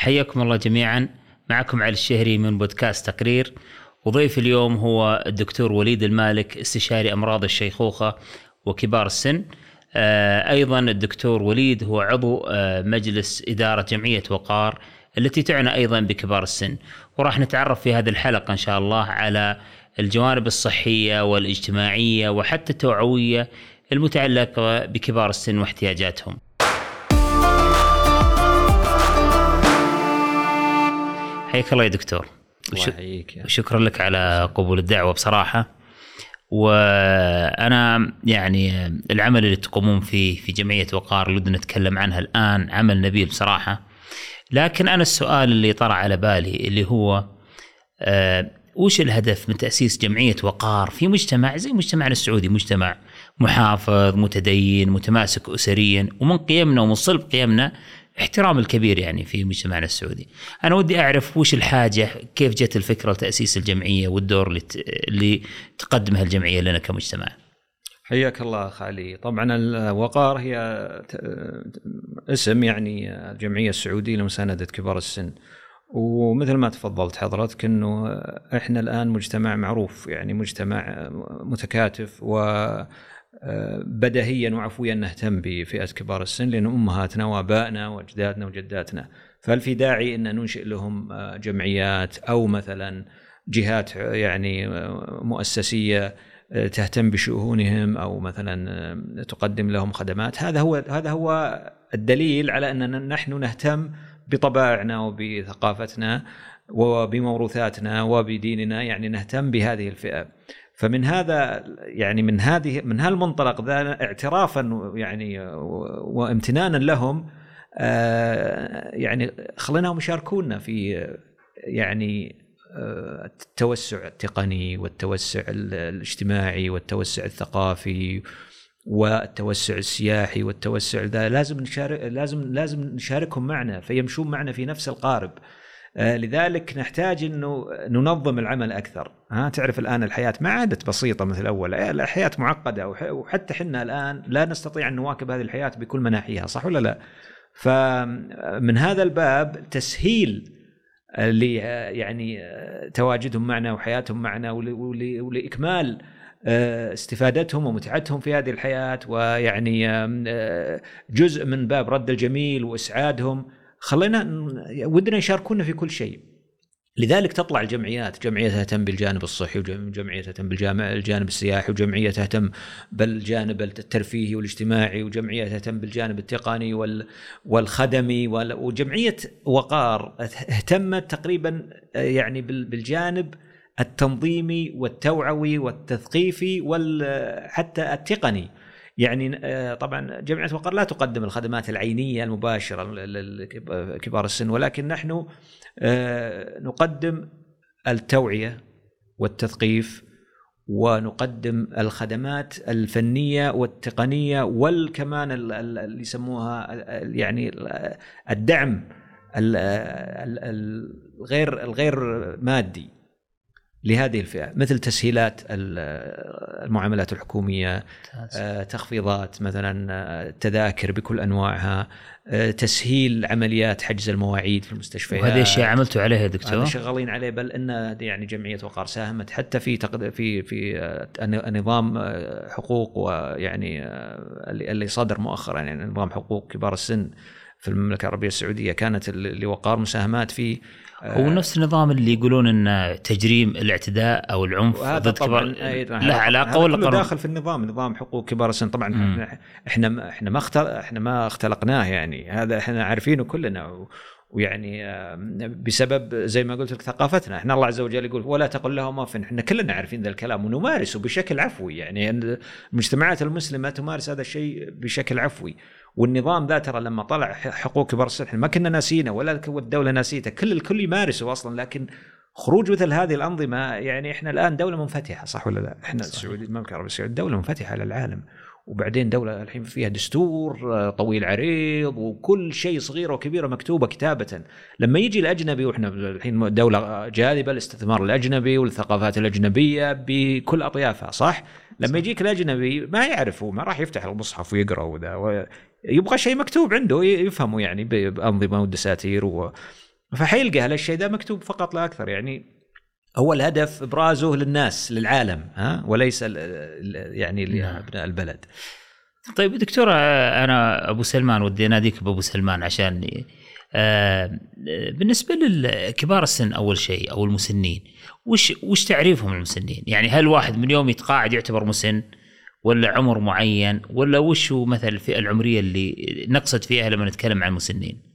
حياكم الله جميعا. معكم علي الشهري من بودكاست تقرير. وضيف اليوم هو الدكتور وليد المالك استشاري أمراض الشيخوخة وكبار السن. آه، أيضا الدكتور وليد هو عضو آه، مجلس إدارة جمعية وقار التي تعنى أيضا بكبار السن. وراح نتعرف في هذه الحلقة إن شاء الله على الجوانب الصحية والاجتماعية وحتى التوعوية المتعلقة بكبار السن واحتياجاتهم. حياك الله يا دكتور. يا وشكرا لك على قبول الدعوة بصراحة. وأنا يعني العمل اللي تقومون فيه في جمعية وقار اللي بدنا نتكلم عنها الآن عمل نبيل بصراحة. لكن أنا السؤال اللي طرأ على بالي اللي هو آه وش الهدف من تأسيس جمعية وقار في مجتمع زي مجتمعنا السعودي مجتمع محافظ متدين متماسك أسريا ومن قيمنا ومن صلب قيمنا احترام الكبير يعني في مجتمعنا السعودي. أنا ودي أعرف وش الحاجة كيف جت الفكرة لتأسيس الجمعية والدور اللي. اللي تقدمها الجمعية لنا كمجتمع؟ حياك الله أخ علي. طبعا الوقار هي اسم يعني الجمعية السعودية لمساندة كبار السن. ومثل ما تفضلت حضرتك إنه إحنا الآن مجتمع معروف يعني مجتمع متكاتف و بدهيا وعفويا نهتم بفئة كبار السن لأن أمهاتنا وآبائنا وأجدادنا وجداتنا. فهل في داعي أن ننشئ لهم جمعيات أو مثلا جهات يعني مؤسسية تهتم بشؤونهم أو مثلا تقدم لهم خدمات. هذا هو هذا هو الدليل على أننا نحن نهتم بطبائعنا وبثقافتنا وبموروثاتنا وبديننا يعني نهتم بهذه الفئة. فمن هذا يعني من هذه من هالمنطلق ذا اعترافا يعني وامتنانا لهم يعني خليناهم يشاركونا في يعني التوسع التقني والتوسع الاجتماعي والتوسع الثقافي والتوسع السياحي والتوسع ذا لازم نشارك لازم لازم نشاركهم معنا فيمشون معنا في نفس القارب. لذلك نحتاج إنه ننظم العمل أكثر. ها تعرف الآن الحياة ما عادت بسيطة مثل أول. الحياة معقدة وحتى إحنا الآن لا نستطيع أن نواكب هذه الحياة بكل مناحيها صح ولا لا؟ فمن هذا الباب تسهيل اللي يعني تواجدهم معنا وحياتهم معنا ولإكمال استفادتهم ومتعتهم في هذه الحياة ويعني جزء من باب رد الجميل وإسعادهم. خلينا ودنا يشاركونا في كل شيء. لذلك تطلع الجمعيات جمعية تهتم بالجانب الصحي وجمعية تهتم بالجانب السياحي وجمعية تهتم بالجانب الترفيهي والاجتماعي وجمعية تهتم بالجانب التقني والخدمي وجمعية وقار اهتمت تقريبا يعني بالجانب التنظيمي والتوعوي والتثقيفي وحتى التقني. يعني طبعا جمعية وقار لا تقدم الخدمات العينية المباشرة لكبار السن ولكن نحن نقدم التوعية والتثقيف ونقدم الخدمات الفنية والتقنية والكمان اللي يسموها يعني الدعم الغير الغير مادي. لهذه الفئة مثل تسهيلات المعاملات الحكومية تخفيضات مثلا تذاكر بكل أنواعها تسهيل عمليات حجز المواعيد في المستشفيات. وهذه أشياء عملتوا عليها يا دكتور؟ شغالين عليه بل إن يعني جمعية وقار ساهمت حتى في في في نظام حقوق ويعني اللي صدر مؤخرا يعني نظام حقوق كبار السن. في المملكة العربية السعودية كانت لوقار مساهمات فيه هو نفس النظام اللي يقولون إن تجريم الاعتداء أو العنف ضد كبار له علاقة ولا قانون داخل في النظام نظام حقوق كبار السن. طبعا مم. إحنا إحنا ما إحنا ما اختلقناه يعني. هذا إحنا عارفينه كلنا. ويعني بسبب زي ما قلت لك ثقافتنا. إحنا الله عز وجل يقول ولا تقل لهم اف إحنا كلنا عارفين ذا الكلام ونمارسه بشكل عفوي. يعني المجتمعات المسلمة تمارس هذا الشيء بشكل عفوي. والنظام ذا ترى لما طلع حقوق كبار السن ما كنا ناسينه ولا الدولة ناسيته كل الكل يمارسه أصلا لكن خروج مثل هذه الأنظمة يعني إحنا الآن دولة منفتحة صح ولا لا؟ إحنا السعودية المملكه العربيه السعوديه دولة منفتحة على العالم وبعدين دولة الحين فيها دستور طويل عريض وكل شيء صغيرة وكبيرة مكتوبة كتابة لما يجي الأجنبي وإحنا الحين دولة جاذبة للاستثمار الأجنبي والثقافات الأجنبية بكل أطيافها صح؟ لما يجيك الأجنبي ما يعرف هو ما راح يفتح المصحف ويقرأ وذا يبغى شيء مكتوب عنده يفهمه يعني بأنظمة ودساتير و فحيلقى هالشيء ده مكتوب فقط لا أكثر يعني هو الهدف ابرازه للناس للعالم ها وليس يعني لابناء البلد طيب دكتور أنا أبو سلمان ودي أناديك بأبو سلمان عشان آه بالنسبة لكبار السن أول شيء أو المسنين وش وش تعريفهم المسنين؟ يعني هل واحد من يوم يتقاعد يعتبر مسن؟ ولا عمر معين ولا وش هو مثلا الفئة العمرية اللي نقصد فيها لما نتكلم عن المسنين؟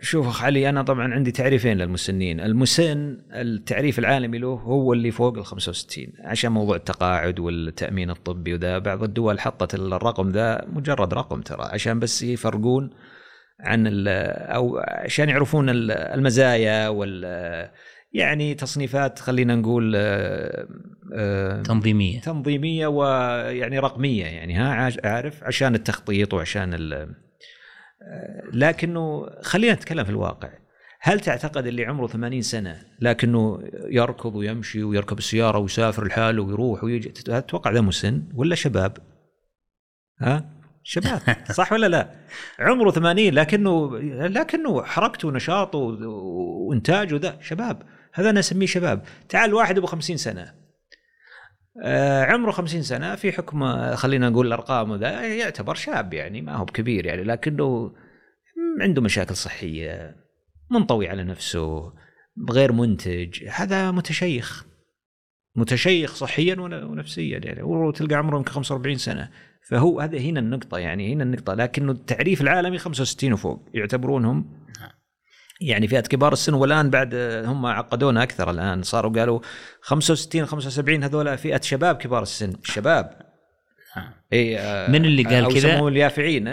شوف أخ علي أنا طبعا عندي تعريفين للمسنين، المسن التعريف العالمي له هو اللي فوق ال 65 عشان موضوع التقاعد والتأمين الطبي وذا بعض الدول حطت الرقم ذا مجرد رقم ترى عشان بس يفرقون عن أو عشان يعرفون المزايا وال يعني تصنيفات خلينا نقول تنظيمية تنظيمية ويعني رقمية يعني ها عارف عشان التخطيط وعشان لكنه خلينا نتكلم في الواقع هل تعتقد اللي عمره 80 سنة لكنه يركض ويمشي ويركب السيارة ويسافر لحاله ويروح ويجي تتوقع ذا مسن ولا شباب؟ ها؟ شباب صح ولا لا؟ عمره 80 لكنه لكنه حركته ونشاطه وإنتاجه ذا شباب هذا أنا أسميه شباب. تعال واحد أبو 50 سنة. آه عمره 50 سنة في حكم خلينا نقول الأرقام ذا يعتبر شاب يعني ما هو بكبير يعني لكنه عنده مشاكل صحية منطوي على نفسه غير منتج. هذا متشيخ. متشيخ صحيا ونفسيا يعني وتلقى عمره يمكن 45 سنة. فهو هذا هنا النقطة يعني هنا النقطة لكنه التعريف العالمي 65 وفوق يعتبرونهم يعني فئة كبار السن والآن بعد هم عقدونا أكثر الآن. صاروا قالوا 65 75 هذول فئة شباب كبار السن. شباب. نعم. إي آه، من اللي قال كذا؟ يسموه اليافعين.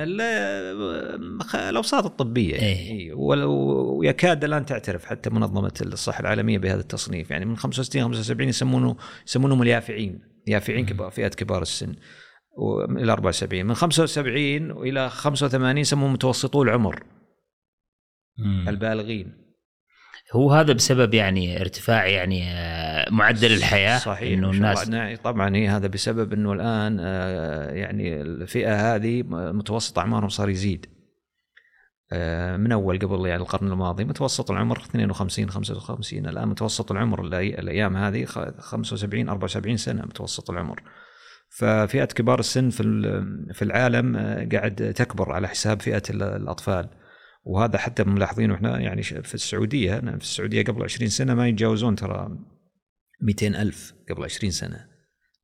الأوساط الطبية إيه. إيه. ويكاد الآن تعترف حتى منظمة الصحة العالمية بهذا التصنيف. يعني من 65 75 يسمونه يسمونهم اليافعين. يافعين كبار فئة كبار السن. إلى 74 من 75 والى 85 يسموهم متوسطو العمر. مم. البالغين. هو هذا بسبب يعني ارتفاع يعني آه، معدل الحياة صحيح إنه الناس طبعا هي هذا بسبب إنه الآن آه، يعني الفئة هذه متوسط أعمارهم صار يزيد. آه، من أول قبل يعني القرن الماضي متوسط العمر 52 55 الآن متوسط العمر الأيام هذه 75 74 سنة متوسط العمر. ففئة كبار السن في في العالم قاعد تكبر على حساب فئة الأطفال. وهذا حتى ملاحظينه إحنا يعني في السعودية في السعودية قبل 20 سنة ما يتجاوزون ترى 200 ألف قبل 20 سنة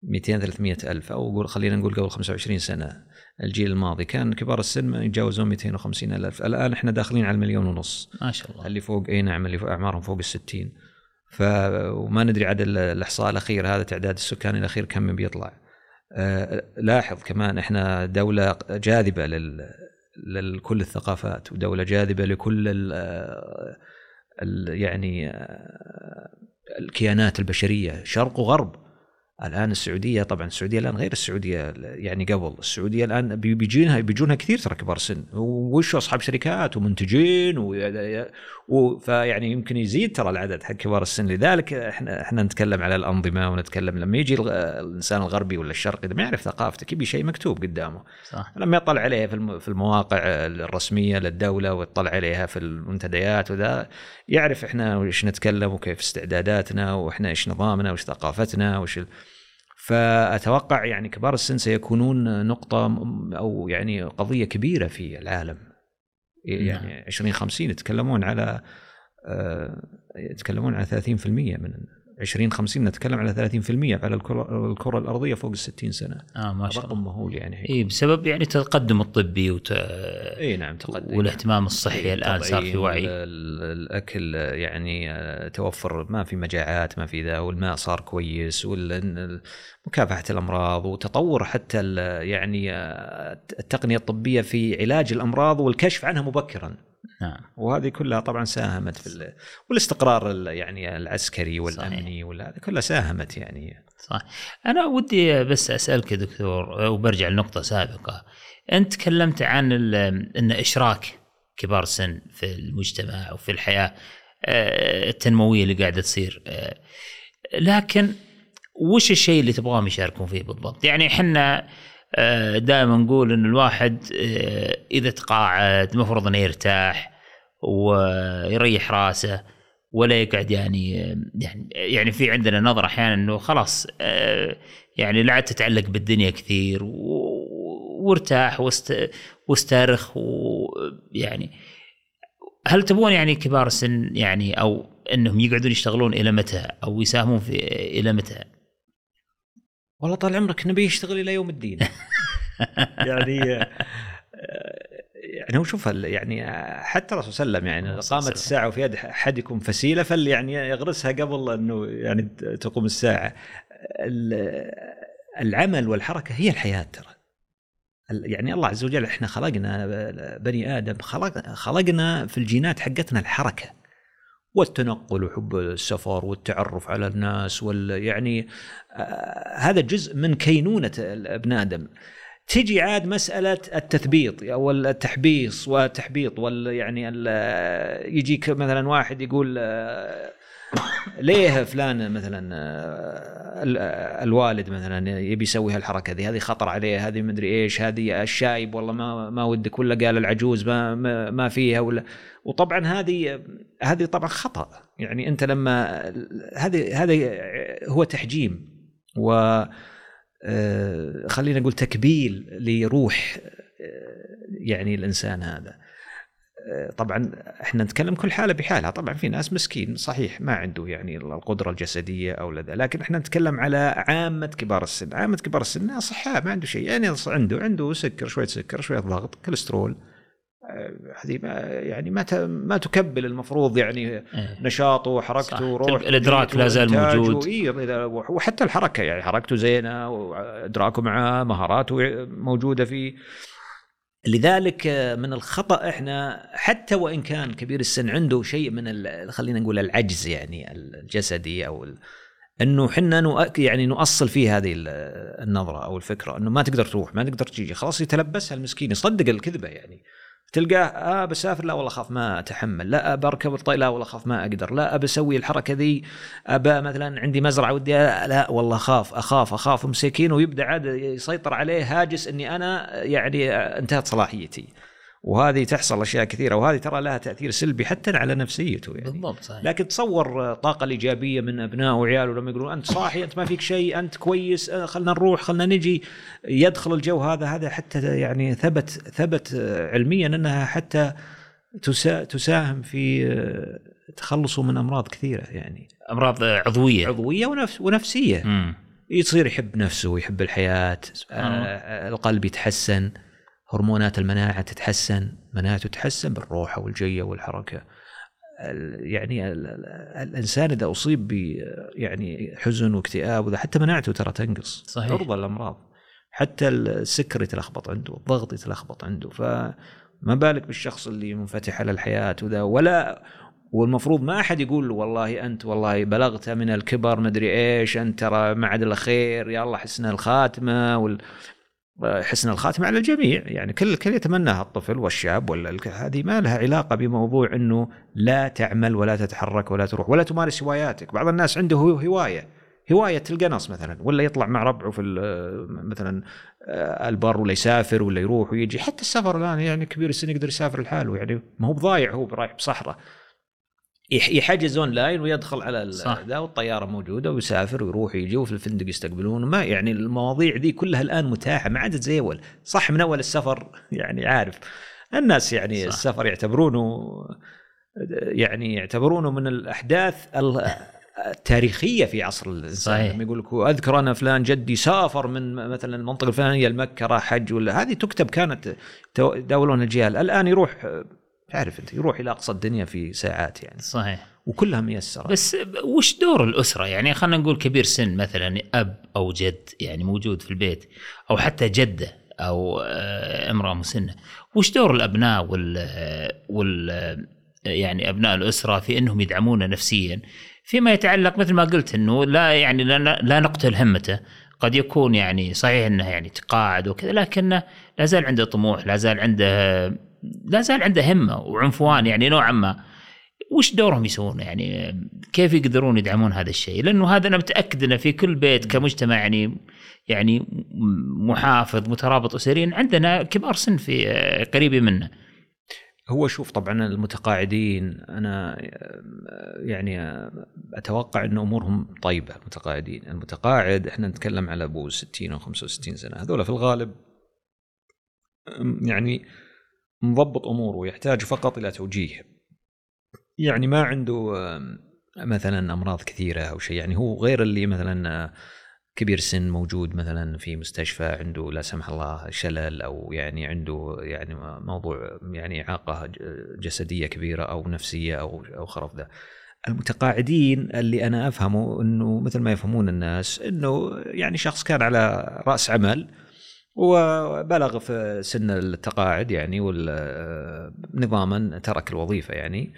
200 300 ألف أو قول خلينا نقول قبل 25 سنة. الجيل الماضي كان كبار السن ما يتجاوزون 250 ألف. الآن إحنا داخلين على المليون ونص. ما شاء الله. اللي فوق أي نعم اللي أعمارهم فوق ال 60 ف وما ندري عدد الإحصاء الأخير هذا تعداد السكاني الأخير كم بيطلع. أه لاحظ كمان إحنا دولة جاذبة لل لكل الثقافات ودولة جاذبة لكل ال يعني الكيانات البشرية. شرق وغرب. الآن السعودية طبعا السعودية الآن غير السعودية يعني قبل السعودية الآن بيجينها بيجونها كثير ترى كبار سن وش أصحاب شركات ومنتجين و... فيعني يمكن يزيد ترى العدد حق كبار السن. لذلك إحنا إحنا نتكلم على الأنظمة ونتكلم لما يجي الإنسان الغربي ولا الشرقي ما يعرف ثقافته يبي شيء مكتوب قدامه. صح. لما يطلع عليه في المواقع الرسمية للدولة ويطلع عليها في المنتديات وذا يعرف إحنا وش نتكلم وكيف استعداداتنا وإحنا إيش نظامنا وش ثقافتنا وش فأتوقع يعني كبار السن سيكونون نقطة أو يعني قضية كبيرة في العالم يعني 2050 نعم. يتكلمون على آه، يتكلمون على 30% من 2050 نتكلم على 30% على الكره الكرة الأرضية فوق ال 60 سنة. آه ما شاء الله. رقم مهول يعني اي بسبب يعني التقدم الطبي وت... اي نعم تقدم. والاهتمام الصحي الآن صار في وعي. الأكل يعني آه، توفر ما في مجاعات ما في ذا والماء صار كويس ومكافحه الأمراض وتطور حتى يعني آه، التقنية الطبية في علاج الأمراض والكشف عنها مبكرا. نعم وهذه كلها طبعا ساهمت في والاستقرار يعني العسكري والأمني وهذا كلها ساهمت يعني. صح أنا ودي بس أسألك يا دكتور وبرجع لنقطة سابقة. أنت تكلمت عن أن إشراك كبار السن في المجتمع وفي الحياة آه، التنموية اللي قاعدة تصير آه، لكن وش الشيء اللي تبغاهم يشاركون فيه بالضبط؟ يعني إحنا دائما نقول إن الواحد إذا تقاعد المفروض إنه يرتاح ويريح راسه ولا يقعد يعني يعني يعني في عندنا نظرة أحيانا إنه خلاص آه، يعني لا تتعلق بالدنيا كثير وارتاح واسترخ ويعني هل تبون يعني كبار السن يعني أو إنهم يقعدون يشتغلون إلى متى أو يساهمون في إلى متى؟ والله طال عمرك نبي يشتغل إلى يوم الدين. يعني يعني هو شوف يعني حتى الرسول صلى الله عليه وسلم يعني قامت الساعة وفي يد احدكم فسيلة فل يعني يغرسها قبل إنه يعني تقوم الساعة. العمل والحركة هي الحياة ترى. يعني الله عز وجل إحنا خلقنا بني آدم خلق خلقنا في الجينات حقتنا الحركة. والتنقل وحب السفر والتعرف على الناس وال يعني آه هذا جزء من كينونة ابن آدم. تجي عاد مسألة التثبيط أو التحبيص والتحبيط وال يعني يجيك مثلا واحد يقول آه، ليه فلان مثلا آه، الوالد مثلا يبي يسوي هالحركة ذي؟ هذه خطر عليه هذه مدري إيش هذه الشايب والله ما ما ودك ولا قال العجوز ما ما فيها ولا وطبعا هذه هذه طبعا خطأ. يعني أنت لما هذه هذا هو تحجيم و آه، خلينا نقول تكبيل لروح آه، يعني الإنسان هذا. آه، طبعا إحنا نتكلم كل حالة بحالها. طبعا في ناس مسكين صحيح ما عنده يعني القدرة الجسدية أو لذا لكن إحنا نتكلم على عامة كبار السن. عامة كبار السن اصحاء ما عنده شيء. يعني عنده عنده سكر شوية سكر شوية ضغط كوليسترول. هذه ما يعني ما ما تكبل المفروض يعني إيه. نشاطه وحركته وروح الإدراك لا زال موجود. وحتى الحركة يعني حركته زينة وإدراكه معاه مهاراته موجودة فيه. لذلك من الخطأ إحنا حتى وإن كان كبير السن عنده شيء من خلينا نقول العجز يعني الجسدي أو إنه إحنا يعني نؤصل فيه هذه النظرة أو الفكرة إنه ما تقدر تروح ما تقدر تجي خلاص يتلبسها المسكين يصدق الكذبة يعني. تلقاه آه بسافر لا والله أخاف ما أتحمل لا بركب الطي لا والله أخاف ما أقدر لا ابى أسوي الحركة ذي ابى مثلا عندي مزرعة ودي لا والله أخاف أخاف أخاف مسكين ويبدأ عاد يسيطر عليه هاجس إني أنا يعني انتهت صلاحيتي. وهذه تحصل أشياء كثيرة وهذه ترى لها تأثير سلبي حتى على نفسيته يعني. بالضبط صحيح. لكن تصور الطاقه الإيجابية من ابنائه وعياله لما يقولون أنت صاحي أنت ما فيك شيء أنت كويس آه، خلنا نروح خلنا نجي يدخل الجو هذا هذا حتى يعني ثبت ثبت علميا أنها حتى تساهم في آه، تخلصه من أمراض كثيرة يعني. أمراض عضوية. عضوية ونفس ونفسية. م. يصير يحب نفسه ويحب الحياة آه القلب يتحسن. هرمونات المناعة تتحسن مناعته تتحسن بالروحة والجية والحركة. يعني الإنسان إذا أصيب ب يعني حزن واكتئاب وذا حتى مناعته ترى تنقص. صحيح. ترضى الأمراض. حتى السكر يتلخبط عنده الضغط يتلخبط عنده. فما بالك بالشخص اللي منفتح على الحياة وذا ولا والمفروض ما أحد يقول له والله أنت والله بلغت من الكبر مدري إيش أنت ترى ما عاد الا خير يلا حسن الخاتمة وال حسن الخاتمه على الجميع. يعني كل كل يتمناها الطفل والشاب ولا هذه ما لها علاقة بموضوع إنه لا تعمل ولا تتحرك ولا تروح ولا تمارس هواياتك. بعض الناس عنده هواية. هواية القنص مثلا ولا يطلع مع ربعه في مثلا آه، البر ولا يسافر ولا يروح ويجي. حتى السفر الآن يعني كبير السن يقدر يسافر لحاله. يعني ما هو بضايع هو رايح بصحراء. يحجز اون لاين ويدخل على ذا والطيارة موجودة ويسافر ويروح ويجي وفي الفندق يستقبلون. ما يعني المواضيع ذي كلها الآن متاحة ما عادت زي أول. صح من أول السفر يعني عارف. الناس يعني صح. السفر يعتبرونه يعني يعتبرونه من الأحداث التاريخية في عصر الانسان صحيح. لما يقول لك أذكر أنا فلان جدي سافر من مثلا المنطقة الفلانية لمكة راح حج ولا هذه تكتب كانت داولون الجيال الآن يروح تعرف أنت يروح إلى أقصى الدنيا في ساعات يعني. صحيح. وكلها ميسرة. بس وش دور الأسرة؟ يعني خلينا نقول كبير سن مثلا أب أو جد يعني موجود في البيت أو حتى جدة أو آه، امرأة مسنة. وش دور الأبناء وال وال يعني أبناء الأسرة في أنهم يدعمونه نفسيا؟ فيما يتعلق مثل ما قلت إنه لا يعني لا, لا نقتل همته. قد يكون يعني صحيح انه يعني تقاعد وكذا لكنه لا زال عنده طموح لا زال عنده لا زال عنده همه وعنفوان يعني نوعا ما. وش دورهم يسوون يعني؟ كيف يقدرون يدعمون هذا الشيء؟ لأنه هذا أنا متأكد إنه في كل بيت كمجتمع يعني يعني محافظ مترابط اسريا عندنا كبار سن في قريبه منه. هو شوف طبعا المتقاعدين أنا يعني أتوقع إن أمورهم طيبة المتقاعدين، المتقاعد إحنا نتكلم على أبو 60 أو 65 سنة، هذول في الغالب يعني مضبط أموره يحتاج فقط إلى توجيه. يعني ما عنده مثلا أمراض كثيرة أو شيء يعني هو غير اللي مثلا كبير سن موجود مثلا في مستشفى عنده لا سمح الله شلل أو يعني عنده يعني موضوع يعني إعاقة جسدية كبيرة أو نفسية أو أو خرف ذا المتقاعدين اللي أنا أفهمه إنه مثل ما يفهمون الناس إنه يعني شخص كان على رأس عمل وبلغ في سن التقاعد يعني نظاما ترك الوظيفة يعني.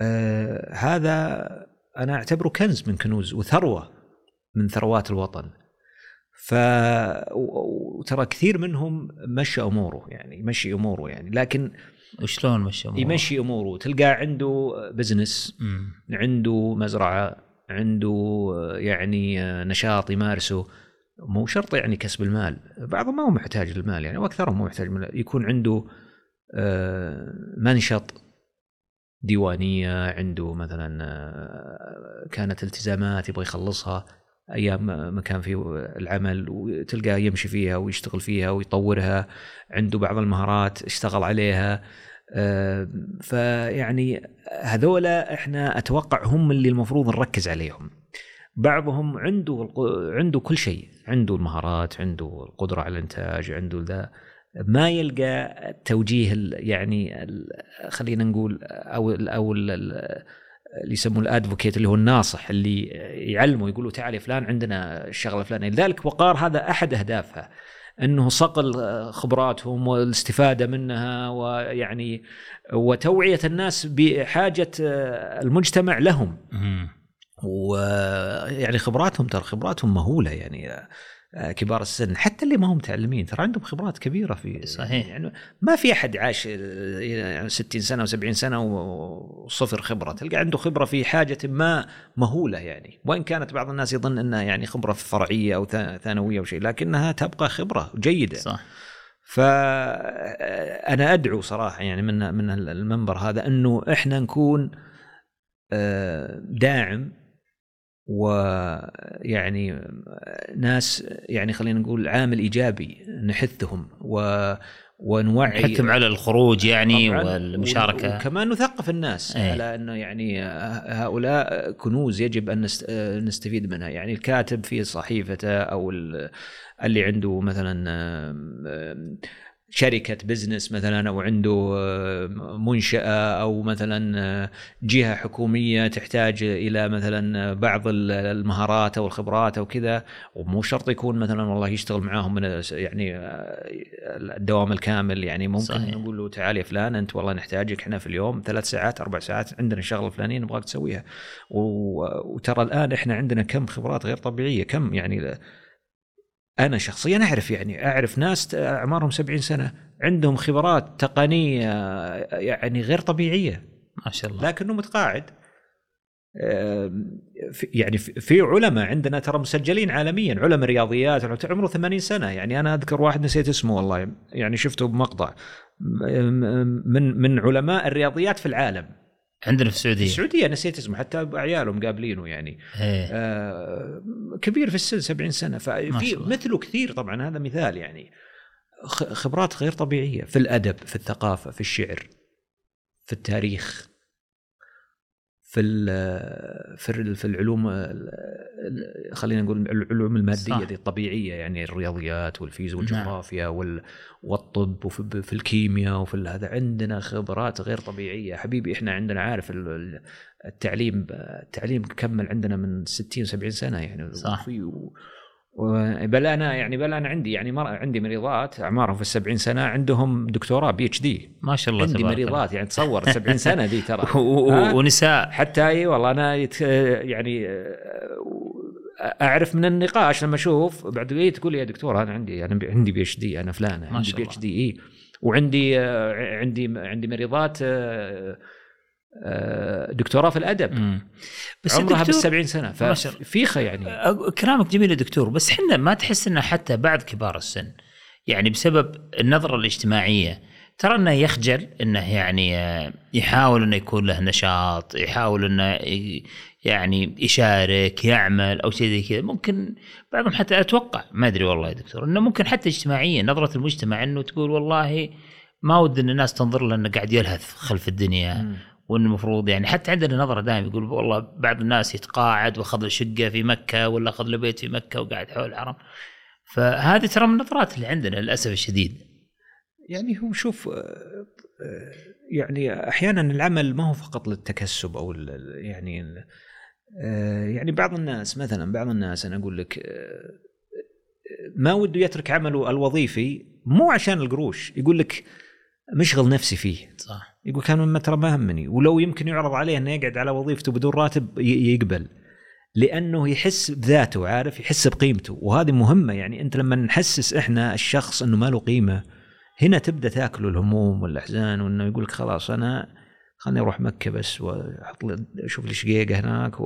آه هذا أنا أعتبره كنز من كنوز وثروة من ثروات الوطن. ف وترى كثير منهم مشى أموره يعني يمشي أموره يعني. لكن وشلون مشى أموره؟ يمشي أموره. تلقاه عنده بزنس عنده مزرعة عنده يعني نشاط يمارسه. مو شرط يعني كسب المال بعضهم ما هو محتاج للمال يعني وأكثرهم مو محتاج للمال. يكون عنده آه، منشط ديوانية عنده مثلا آه، كانت التزامات يبغى يخلصها أيام ما كان في العمل وتلقاه يمشي فيها ويشتغل فيها ويطورها عنده بعض المهارات اشتغل عليها آه، فيعني هذولا إحنا أتوقع هم اللي المفروض نركز عليهم. بعضهم عنده عنده كل شيء. عنده المهارات عنده القدرة على الإنتاج عنده ذا ما يلقى التوجيه يعني خلينا نقول أو أو اللي يسمونه الأدفوكيت اللي هو الناصح اللي يعلمه يقولوا تعال يا فلان عندنا الشغلة الفلانية. لذلك وقار هذا أحد اهدافها إنه صقل خبراتهم والاستفادة منها ويعني وتوعية الناس بحاجة المجتمع لهم. ويعني خبراتهم ترى خبراتهم مهولة يعني آه، كبار السن. حتى اللي ما هم متعلمين ترى عندهم خبرات كبيرة في صحيح. يعني ما في أحد عاش آه، يعني 60 سنة و70 سنة وصفر خبرة. تلقى عنده خبرة في حاجة ما مهولة يعني. وإن كانت بعض الناس يظن إنها يعني خبرة فرعية أو ثانوية أو شيء لكنها تبقى خبرة جيدة. صح. فانا أدعو صراحة يعني من من المنبر هذا إنه إحنا نكون آه، داعم ويعني ناس يعني خلينا نقول عامل إيجابي نحثهم و ونوعي نحثهم على الخروج يعني والمشاركة وكمان نثقف الناس أيه. على إنه يعني هؤلاء كنوز يجب أن نستفيد منها يعني الكاتب في صحيفته أو اللي عنده مثلا شركة بزنس مثلا أو عنده آه، منشأة أو مثلا آه، جهة حكومية تحتاج إلى مثلا بعض المهارات أو الخبرات أو كذا. ومو شرط يكون مثلا والله يشتغل معاهم من يعني آه، الدوام الكامل. يعني ممكن صحيح. نقول له تعال يا فلان أنت والله نحتاجك إحنا في اليوم ثلاث ساعات أربع ساعات عندنا الشغله الفلانيه نبغاك تسويها. وترى الآن إحنا عندنا كم خبرات غير طبيعية كم يعني أنا شخصيا أعرف يعني أعرف ناس أعمارهم 70 سنة عندهم خبرات تقنية يعني غير طبيعية. ما شاء الله. لكنه متقاعد. يعني في علماء عندنا ترى مسجلين عالميا علماء رياضيات عمره 80 سنة. يعني أنا أذكر واحد نسيت اسمه والله يعني شفته بمقطع. من من علماء الرياضيات في العالم. عندنا في السعودية. السعودية نسيت اسمه حتى عياله مقابلينه يعني. إيه. آه كبير في السن 70 سنة. ففي مثله كثير طبعا هذا مثال يعني. خبرات غير طبيعية في الأدب في الثقافة في الشعر في التاريخ. في في في العلوم خلينا نقول العلوم المادية دي الطبيعية يعني الرياضيات والفيزياء نعم. والجغرافيا والطب وفي الكيمياء وفي هذا عندنا خبرات غير طبيعية. حبيبي إحنا عندنا عارف التعليم التعليم كمل عندنا من 60 70 سنة يعني. صح. بل أنا يعني بل أنا عندي يعني. عندي مريضات أعمارهم في السبعين سنة عندهم دكتوراه PhD ما شاء الله عندي مريضات يعني تصور 70 سنة دي ترى. ونساء. حتى إي والله أنا يت... يعني أعرف من النقاش لما أشوف بعد إيه تقول لي يا دكتور أنا عندي أنا عندي PhD أنا فلانة عندي PhD إي. وعندي عندي عندي مريضات آه، دكتوراه في الأدب. مم. بس عمرها بالسبعين سنة ففيخه يعني. كلامك جميل يا دكتور بس إحنا ما تحس ان حتى بعد كبار السن يعني بسبب النظرة الاجتماعية ترى إنه يخجل إنه يعني آه، يحاول إنه يكون له نشاط يحاول إنه يعني يشارك يعمل أو شيء زي كذا. ممكن بعضهم حتى أتوقع ما أدري والله يا دكتور إنه ممكن حتى اجتماعيا نظرة المجتمع إنه تقول والله ما ود إن الناس تنظر له إنه قاعد يلهث خلف الدنيا وانه المفروض يعني حتى عندنا نظرة دائما يقول والله بعض الناس يتقاعد وأخذ له شقه في مكة ولا أخذ له بيت في مكة وقاعد حول الحرم. فهذه ترى من النظرات اللي عندنا للأسف الشديد. يعني هو شوف آه، آه، يعني أحيانا العمل ما هو فقط للتكسب أو يعني آه، يعني بعض الناس مثلا بعض الناس أنا أقول لك ما وده يترك عمله الوظيفي مو عشان القروش يقول لك مشغل نفسي فيه. صح. يقول كان ما ترى ما همني. ولو يمكن يعرض عليه إنه يقعد على وظيفته بدون راتب يقبل. لأنه يحس بذاته عارف؟ يحس بقيمته. وهذه مهمة. يعني أنت لما نحسس إحنا الشخص إنه ما له قيمة هنا تبدأ تاكله الهموم والأحزان وإنه يقول لك خلاص أنا خليني أروح مكة بس وأحط لي أشوف لي شقيقة هناك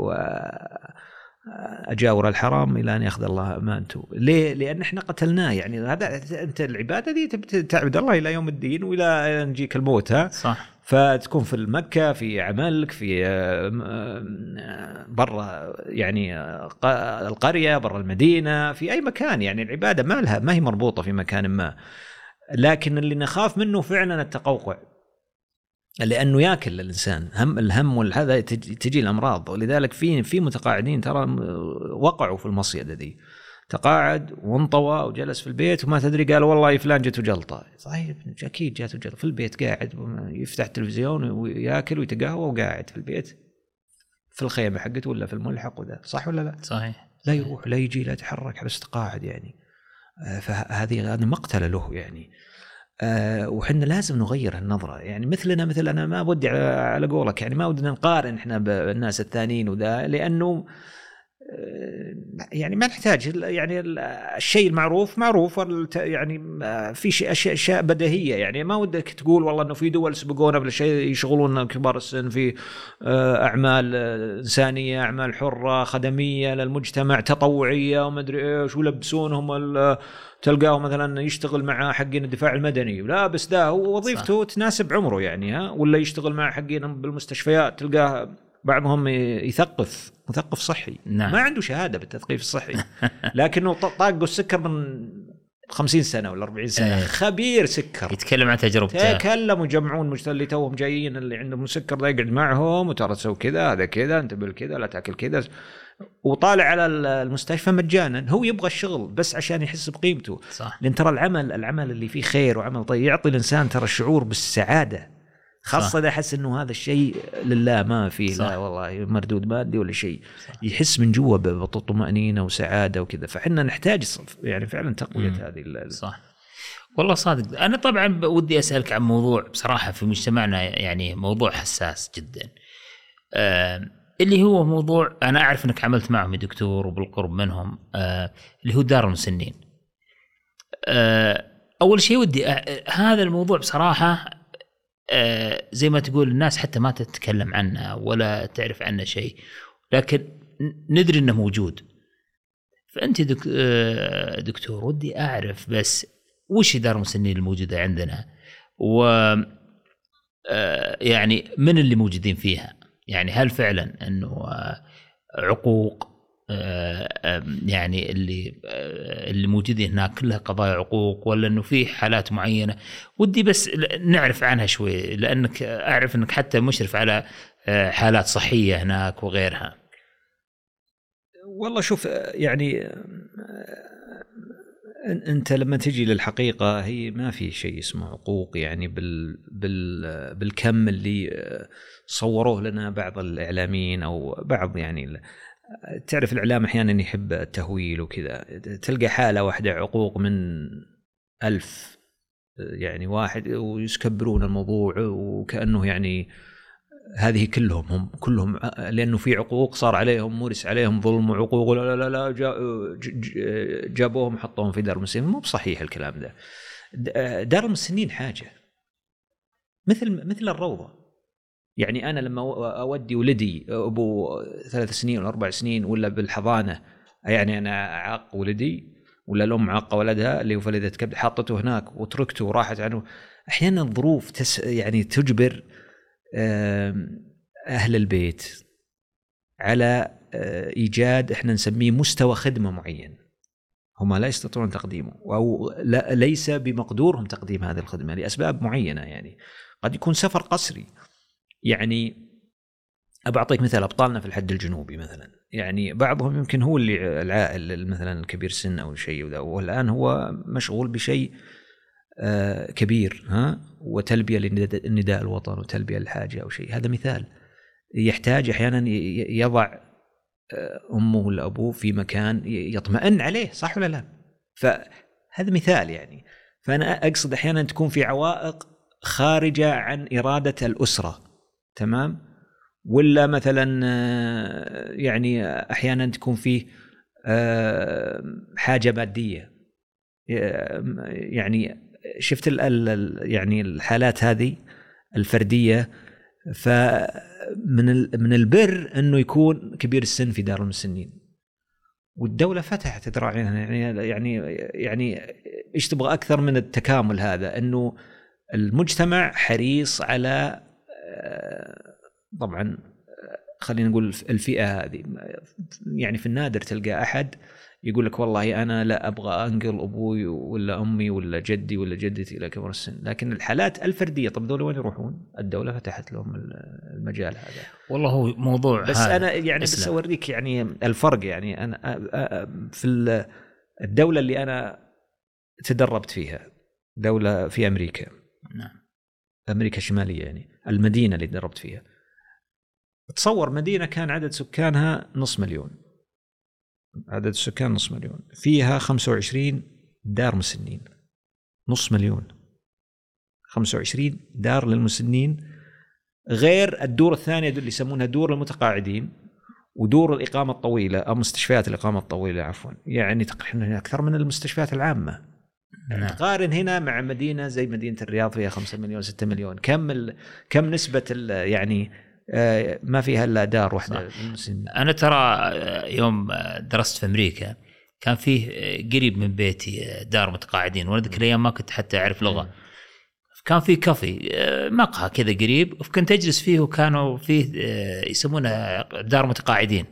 واجاور الحرام إلى أن يأخذ الله أمانته، ليه؟ لأن إحنا قتلناه. يعني هذا أنت العبادة دي تعبد الله إلى يوم الدين وإلى أن يجيك الموت ها؟ صح. فتكون في مكة في عملك في آه، آه، برا يعني آه، القرية برا المدينة في أي مكان. يعني العبادة ما لها ما هي مربوطة في مكان ما. لكن اللي نخاف منه فعلا التقوقع. لأنه ياكل الإنسان. هم الهم والهذا تجي, الأمراض. ولذلك في في متقاعدين ترى وقعوا في المصيده دي تقاعد وانطوى وجلس في البيت وما تدري قال والله فلان جته جلطه صحيح أكيد جاته جلطه في البيت قاعد يفتح التلفزيون وياكل ويتقهوى وقاعد في البيت. في الخيمة حقته ولا في الملحق وذا. صح ولا لا؟ صحيح. لا يروح لا يجي لا يتحرك بس تقاعد يعني. آه، فهذه هذه مقتله له يعني. آه، وحنا لازم نغير النظره يعني مثلنا مثل أنا ما ودي على قولك يعني ما ودنا نقارن إحنا بالناس الثانيين وذا لأنه يعني ما نحتاج. يعني ال- الشيء المعروف معروف يعني آه، في شيء اشياء بديهية. يعني ما ودك تقول والله إنه في دول سبقونا بالشيء يشغلون كبار السن في آه، أعمال آه، إنسانية أعمال حرة خدمية للمجتمع تطوعية وما أدري إيش ويلبسونهم ال- تلقاه مثلا يشتغل مع حقين الدفاع المدني. لابس ده هو وظيفته تناسب عمره يعني ها؟ ولا يشتغل مع حقين بالمستشفيات تلقاه بعضهم يثقف. مثقف صحي. نعم. ما عنده شهادة بالتثقيف الصحي. لكنه طاقه السكر من 50 سنة ولا 40 سنة. إيه. خبير سكر. يتكلم عن تجربته. تكلموا يجمعون مجتمع اللي توهم جايين اللي عندهم مسكر ده يقعد معهم وترى تسوي كذا هذا كذا أنت بالكذا لا تأكل كذا. وطالع على المستشفى مجانا. هو يبغى الشغل بس عشان يحس بقيمته. صح. لأن ترى العمل العمل اللي فيه خير وعمل طيب يعطي الإنسان ترى الشعور بالسعادة. خاصة صح. إذا حس إنه هذا الشيء لله ما فيه صح. لا والله مردود مادي ولا شيء. يحس من جوا بطمأنينة وسعادة وكذا. فحنا نحتاج يعني فعلا تقوية مم. هذه ال- صح. والله صادق. أنا طبعا ودي أسألك عن موضوع بصراحة في مجتمعنا يعني موضوع حساس جدا. آه اللي هو موضوع أنا أعرف إنك عملت معهم يا دكتور وبالقرب منهم آه اللي هو دار المسنين. آه أول شيء ودي هذا الموضوع بصراحة زي ما تقول الناس حتى ما تتكلم عنه ولا تعرف عنه شيء. لكن ندري إنه موجود. فأنت دك آه، دكتور ودي أعرف بس وش دار المسنين الموجودة عندنا؟ و آه، يعني من اللي موجودين فيها؟ يعني هل فعلا إنه آه، عقوق آه، يعني اللي آه، اللي موجودين هناك كلها قضايا عقوق ولا إنه في حالات معينة. ودي بس نعرف عنها شوي لأنك أعرف إنك حتى مشرف على آه، حالات صحية هناك وغيرها. والله شوف يعني أنت لما تجي للحقيقة هي ما في شيء اسمه عقوق يعني بال بال بالكم اللي صوروه لنا بعض الإعلاميين أو بعض يعني تعرف الإعلام أحيانا يحب التهويل وكذا. تلقى حالة واحدة عقوق من ألف يعني واحد ويسكبرون الموضوع وكأنه يعني هذه كلهم هم كلهم لأنه في عقوق صار عليهم مورس عليهم ظلم وعقوق لا لا لا, جابوهم حطوهم في دار المسنين مو بصحيح الكلام ده. دار المسنين حاجة. مثل مثل الروضة. يعني أنا لما أودي ولدي أبو ثلاث سنين ولا أربع سنين ولا بالحضانة يعني أنا أعاق ولدي ولا الأم عاقة ولدها اللي فلذة كبد حاطته هناك وتركته وراحت عنه. أحيانا الظروف تس يعني تجبر أهل البيت على آه، إيجاد إحنا نسميه مستوى خدمة معين. هم لا يستطيعون تقديمه أو ليس بمقدورهم تقديم هذه الخدمة لأسباب معينة يعني. قد يكون سفر قسري يعني أبى أعطيك مثال أبطالنا في الحد الجنوبي مثلا. يعني بعضهم يمكن هو اللي العائل مثلا الكبير سن أو شيء والآن هو مشغول بشيء آه، كبير ها؟ وتلبية لنداء الوطن وتلبية للحاجة أو شيء. هذا مثال. يحتاج أحيانا يضع آه، أمه ولا أبوه في مكان يطمئن عليه صح ولا لا؟ فهذا مثال يعني. فأنا أقصد أحيانا تكون في عوائق خارجة عن إرادة الأسرة. تمام؟ ولا مثلا آه، يعني أحيانا تكون فيه آه، حاجة مادية. يعني شفت يعني الحالات هذه الفردية فمن من البر إنه يكون كبير السن في دار المسنين. والدولة فتحت ذراعينها يعني يعني يعني إيش تبغى أكثر من التكامل هذا؟ إنه المجتمع حريص على آه، طبعا خلينا نقول الفئة هذه يعني في النادر تلقى أحد يقول لك والله أنا لا أبغى أنقل أبوي ولا أمي ولا جدي ولا جدتي إلى كبر السن، لكن الحالات الفردية طب ذول وين يروحون؟ الدولة فتحت لهم المجال هذا. والله هو موضوع بس هذا. أنا يعني بس. أوريك يعني الفرق يعني أنا في ال- الدولة اللي أنا تدربت فيها دولة في أمريكا نعم. أمريكا الشماليه يعني المدينة اللي تدربت فيها. تصور مدينة كان عدد سكانها نص مليون. عدد السكان نص مليون. فيها 25 دار مسنين. نص مليون. 25 دار للمسنين. غير الدور الثانية اللي يسمونها دور المتقاعدين ودور الإقامة الطويلة أو مستشفيات الإقامة الطويلة عفوا. يعني تقريبا أكثر من المستشفيات العامة. نعم. تقارن هنا مع مدينة زي مدينة الرياض فيها 5 مليون 6 مليون. كم ال... كم نسبة ال... يعني آه، ما فيها إلا دار واحدة. أنا ترى آه، يوم آه، درست في أمريكا كان فيه قريب من بيتي دار متقاعدين. وأنا ذيك الأيام ما كنت حتى أعرف لغة. كان في كافي مقهى كذا قريب فكنت أجلس فيه وكانوا فيه يسمونه دار متقاعدين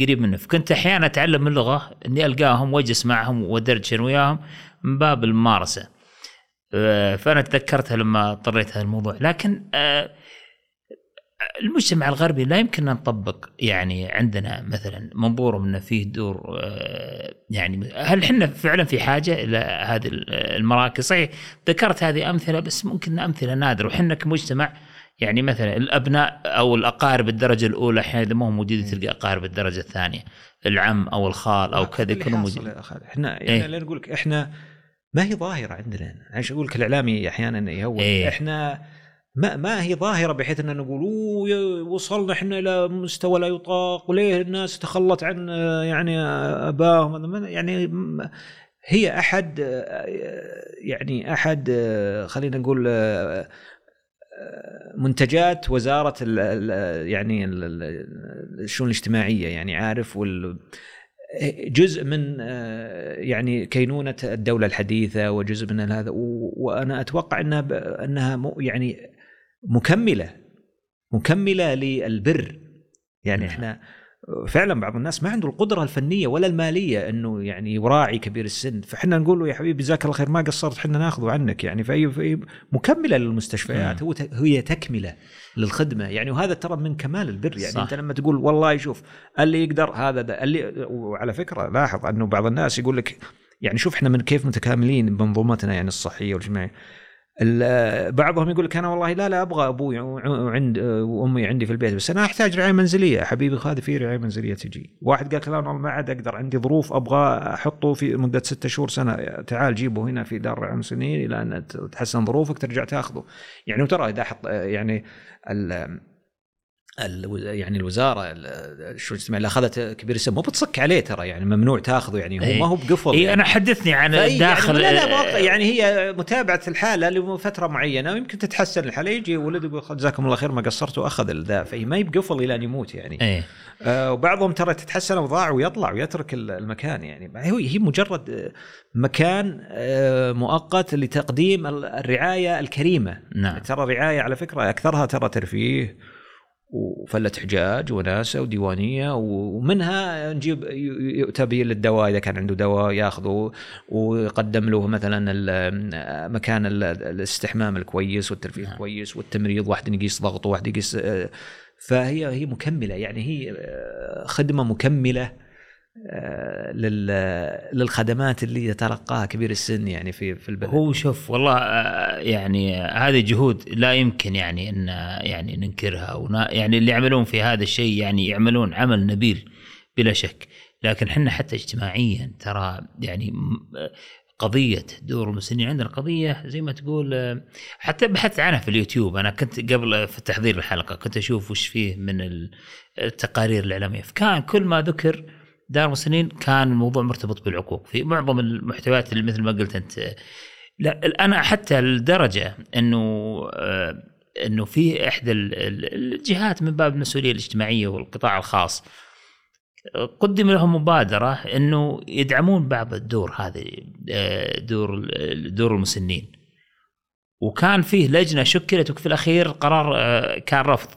قريب منه. فكنت أحيانا أتعلم اللغة إني ألقاهم وأجلس معهم وادردش أنا وياهم. من باب الممارسة. آه، فأنا تذكرتها لما اضطريت هذا الموضوع. لكن آه، المجتمع الغربي لا يمكن أن نطبق يعني عندنا مثلا منظور إنه فيه دور آه، يعني هل إحنا فعلا في حاجة إلى هذه المراكز؟ صحيح ذكرت هذه أمثلة بس ممكن أمثلة نادرة. وحنا كمجتمع يعني مثلا الأبناء أو الأقارب الدرجة الأولى أحيانا إذا ما هو موجودين تلقى أقارب الدرجة الثانية. العم أو الخال أو كذا يكونوا موجودين إحنا إيه. يعني لين أقول لك إحنا ما هي ظاهرة عندنا. عشان أقول لك الإعلامي أحيانا يهون. إيه. إحنا ما ما هي ظاهرة بحيث إن نقول وصلنا إحنا إلى مستوى لا يطاق وليه الناس تخلت عن آه، يعني آه، ابائهم يعني هي أحد آه، يعني أحد خلينا نقول منتجات وزارة ال ال يعني ال- ال- الشؤون الاجتماعية يعني عارف وال جزء من آه، يعني كينونة الدولة الحديثة وجزء من هذا وأنا أتوقع إنها إنها يعني مكملة مكملة للبر يعني نعم. إحنا فعلا بعض الناس ما عنده القدرة الفنية ولا المالية إنه يعني يراعي كبير السن. فإحنا نقول له يا حبيبي جزاك الله خير ما قصرت إحنا ناخذه عنك. يعني فهي فهي مكملة للمستشفيات. هو هي تكملة للخدمة. يعني وهذا ترى من كمال البر. يعني صح. أنت لما تقول والله شوف اللي يقدر هذا ده اللي وعلى فكرة لاحظ أنه بعض الناس يقول لك يعني شوف إحنا من كيف متكاملين بمنظومتنا يعني الصحية والاجتماعيه ال- بعضهم يقول لك أنا والله لا لا أبغى أبوي وعند وأمي عندي في البيت بس أنا أحتاج رعاية منزلية حبيبي هذه في رعاية منزلية تجي. واحد قال لا والله ما عاد أقدر عندي ظروف أبغى أحطه في مدة ستة شهور سنة تعال جيبه هنا في دار رعاية منزلية إلى ان تحسن ظروفك ترجع تأخذه. يعني وترى إذا حط يعني يعني الوزارة ال- الشؤون الاجتماعيه اللي أخذت كبير السن مو بتصك عليه ترى يعني ممنوع تاخذه يعني هو إيه. ما هو بقفل اي يعني. أنا حدثني عن فأي- داخل يعني لا لا مؤقت- يعني هي متابعة الحالة لفترة معينة ويمكن تتحسن الحالة. يجي ولد يقول جزاكم الله خير ما قصرت وأخذ الذا فهي ما هي بقفل إلى أن يموت يعني. إيه. آه وبعضهم ترى تتحسن اوضاعه ويطلع ويترك ال- المكان يعني. هي هي مجرد آه، مكان آه مؤقت لتقديم ال- الرعاية الكريمة. نعم. ترى رعاية على فكرة أكثرها ترى ترفيه وفله حجاج وناسة وديوانية ومنها نجيب يؤتى به للدواء إذا كان عنده دواء ياخذه ويقدم له مثلا مكان ال- الاستحمام الكويس والترفيه نعم. الكويس والتمريض واحد يقيس ضغطه واحد يقيس آه، فهي هي مكملة يعني هي آه، خدمة مكملة للخدمات اللي يتلقاها كبير السن يعني في في البلد. هو شوف والله آه، يعني هذه جهود لا يمكن يعني إن يعني ننكرها. يعني اللي يعملون في هذا الشيء يعني يعملون عمل نبيل بلا شك. لكن حنا حتى اجتماعيا ترى يعني قضية دور المسنين عندنا قضية زي ما تقول آه، حتى بحثت عنها في اليوتيوب. أنا كنت قبل في تحضير الحلقة كنت أشوف وش فيه من ال- التقارير الإعلامية. فكان كل ما ذكر دار المسنين كان الموضوع مرتبط بالعقوق. في معظم المحتويات اللي مثل ما قلت أنت لا أنا حتى لدرجة إنه آه، إنه في إحدى ال- ال- الجهات من باب المسؤولية الاجتماعية والقطاع الخاص قدم لهم مبادرة إنه يدعمون بعض الدور هذه آه، دور دور المسنين. وكان فيه لجنة شكلت وفي الأخير القرار آه، كان رفض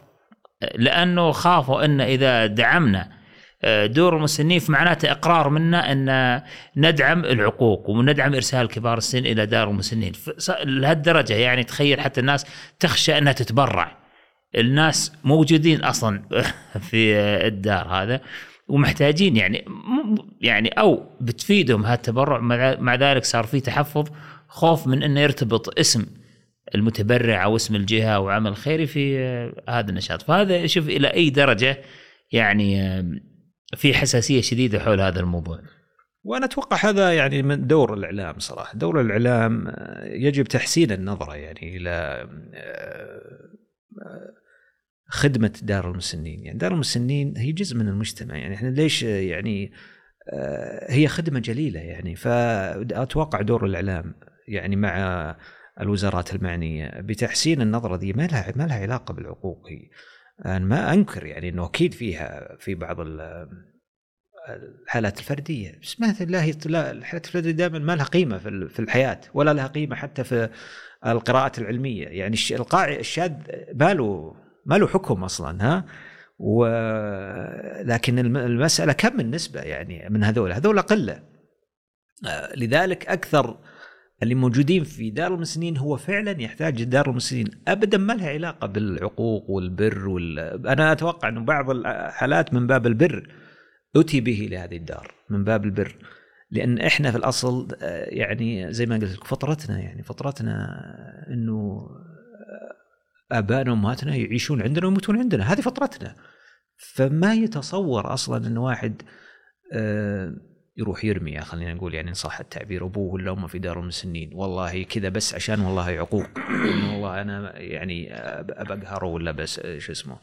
لأنه خافوا إن إذا دعمنا دور المسنين فمعناته إقرار منا أن ندعم العقوق وندعم إرسال كبار السن إلى دار المسنين لهالدرجة يعني تخيل حتى الناس تخشى أنها تتبرع. الناس موجودين أصلا في الدار هذا ومحتاجين يعني يعني أو بتفيدهم هالتبرع. مع ذلك صار في تحفظ خوف من أنه يرتبط اسم المتبرع أو اسم الجهة أو عمل خيري في آه، هذا النشاط. فهذا شوف إلى أي درجة يعني آه، في حساسية شديدة حول هذا الموضوع. وأنا أتوقع هذا يعني من دور الإعلام صراحة، دور الإعلام آه، يجب تحسين النظرة يعني إلى آه، آه، خدمة دار المسنين، يعني دار المسنين هي جزء من المجتمع، يعني إحنا ليش يعني هي خدمة جليلة يعني. فأتوقع دور الإعلام يعني مع الوزارات المعنية بتحسين النظرة دي ما لها ما لها علاقة بالعقوق هي. أنا ما أنكر يعني إنه أكيد فيها في بعض ال- الحالات الفردية بس ما لا الحالات الفردية دائما ما لها قيمة في ال- في الحياة ولا لها قيمة حتى في القراءات العلمية. يعني القاعي الشاذ ما له ما له حكم أصلا ها؟ و لكن الم- المسألة كم النسبة يعني من هذول؟ هذول قلة. آه، لذلك أكثر اللي موجودين في دار المسنين هو فعلا يحتاج دار المسنين. ابدا ما لها علاقة بالعقوق والبر وال... أنا أتوقع إنه بعض الحالات من باب البر أتي به لهذه الدار من باب البر. لأن إحنا في الأصل آه، يعني زي ما قلت لك فطرتنا يعني فطرتنا إنه ابائنا وأمهاتنا يعيشون عندنا ويموتون عندنا. هذه فطرتنا. فما يتصور أصلا إن واحد آه، يروح يرمي خلينا نقول يعني صح التعبير أبوه ولا امه في دار المسنين. والله كذا بس عشان والله عقوق. والله أنا يعني بقهره ولا بس شو اسمه.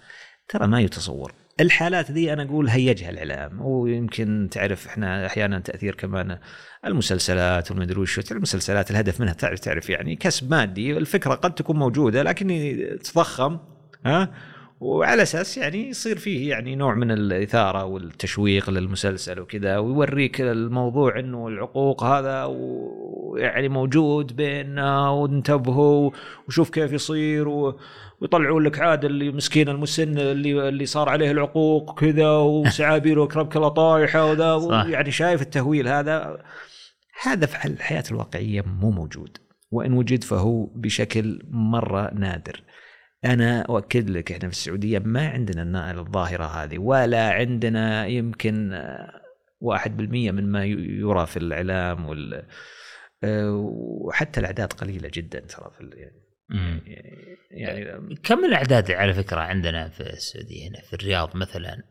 ترى ما يتصور. الحالات ذي أنا أقول هيجها الإعلام. ويمكن تعرف إحنا أحيانا تأثير كمان المسلسلات والمدري وش المسلسلات. الهدف منها تعرف تعرف يعني كسب مادي. الفكرة قد تكون موجودة لكن تضخم. ها؟ وعلى أساس يعني يصير فيه يعني نوع من الإثارة والتشويق للمسلسل وكذا ويوريك الموضوع إنه العقوق هذا ويعني موجود بيننا وانتبهوا وشوف كيف يصير و... ويطلعوا لك عاد اللي مسكين المسن اللي اللي صار عليه العقوق كذا وسعابير وكرب كلا طايحه وذا. يعني شايف التهويل هذا هذا في الحياة الواقعية مو موجود وإن وجد فهو بشكل مرة نادر أنا أؤكد لك إحنا في السعودية ما عندنا الظاهرة هذه ولا عندنا يمكن آه، واحد بالمية من ما يرى في الإعلام وال آه، وحتى الأعداد قليلة جدا ترى في يعني يعني كم الأعداد على فكرة عندنا في السعودية هنا في الرياض مثلا؟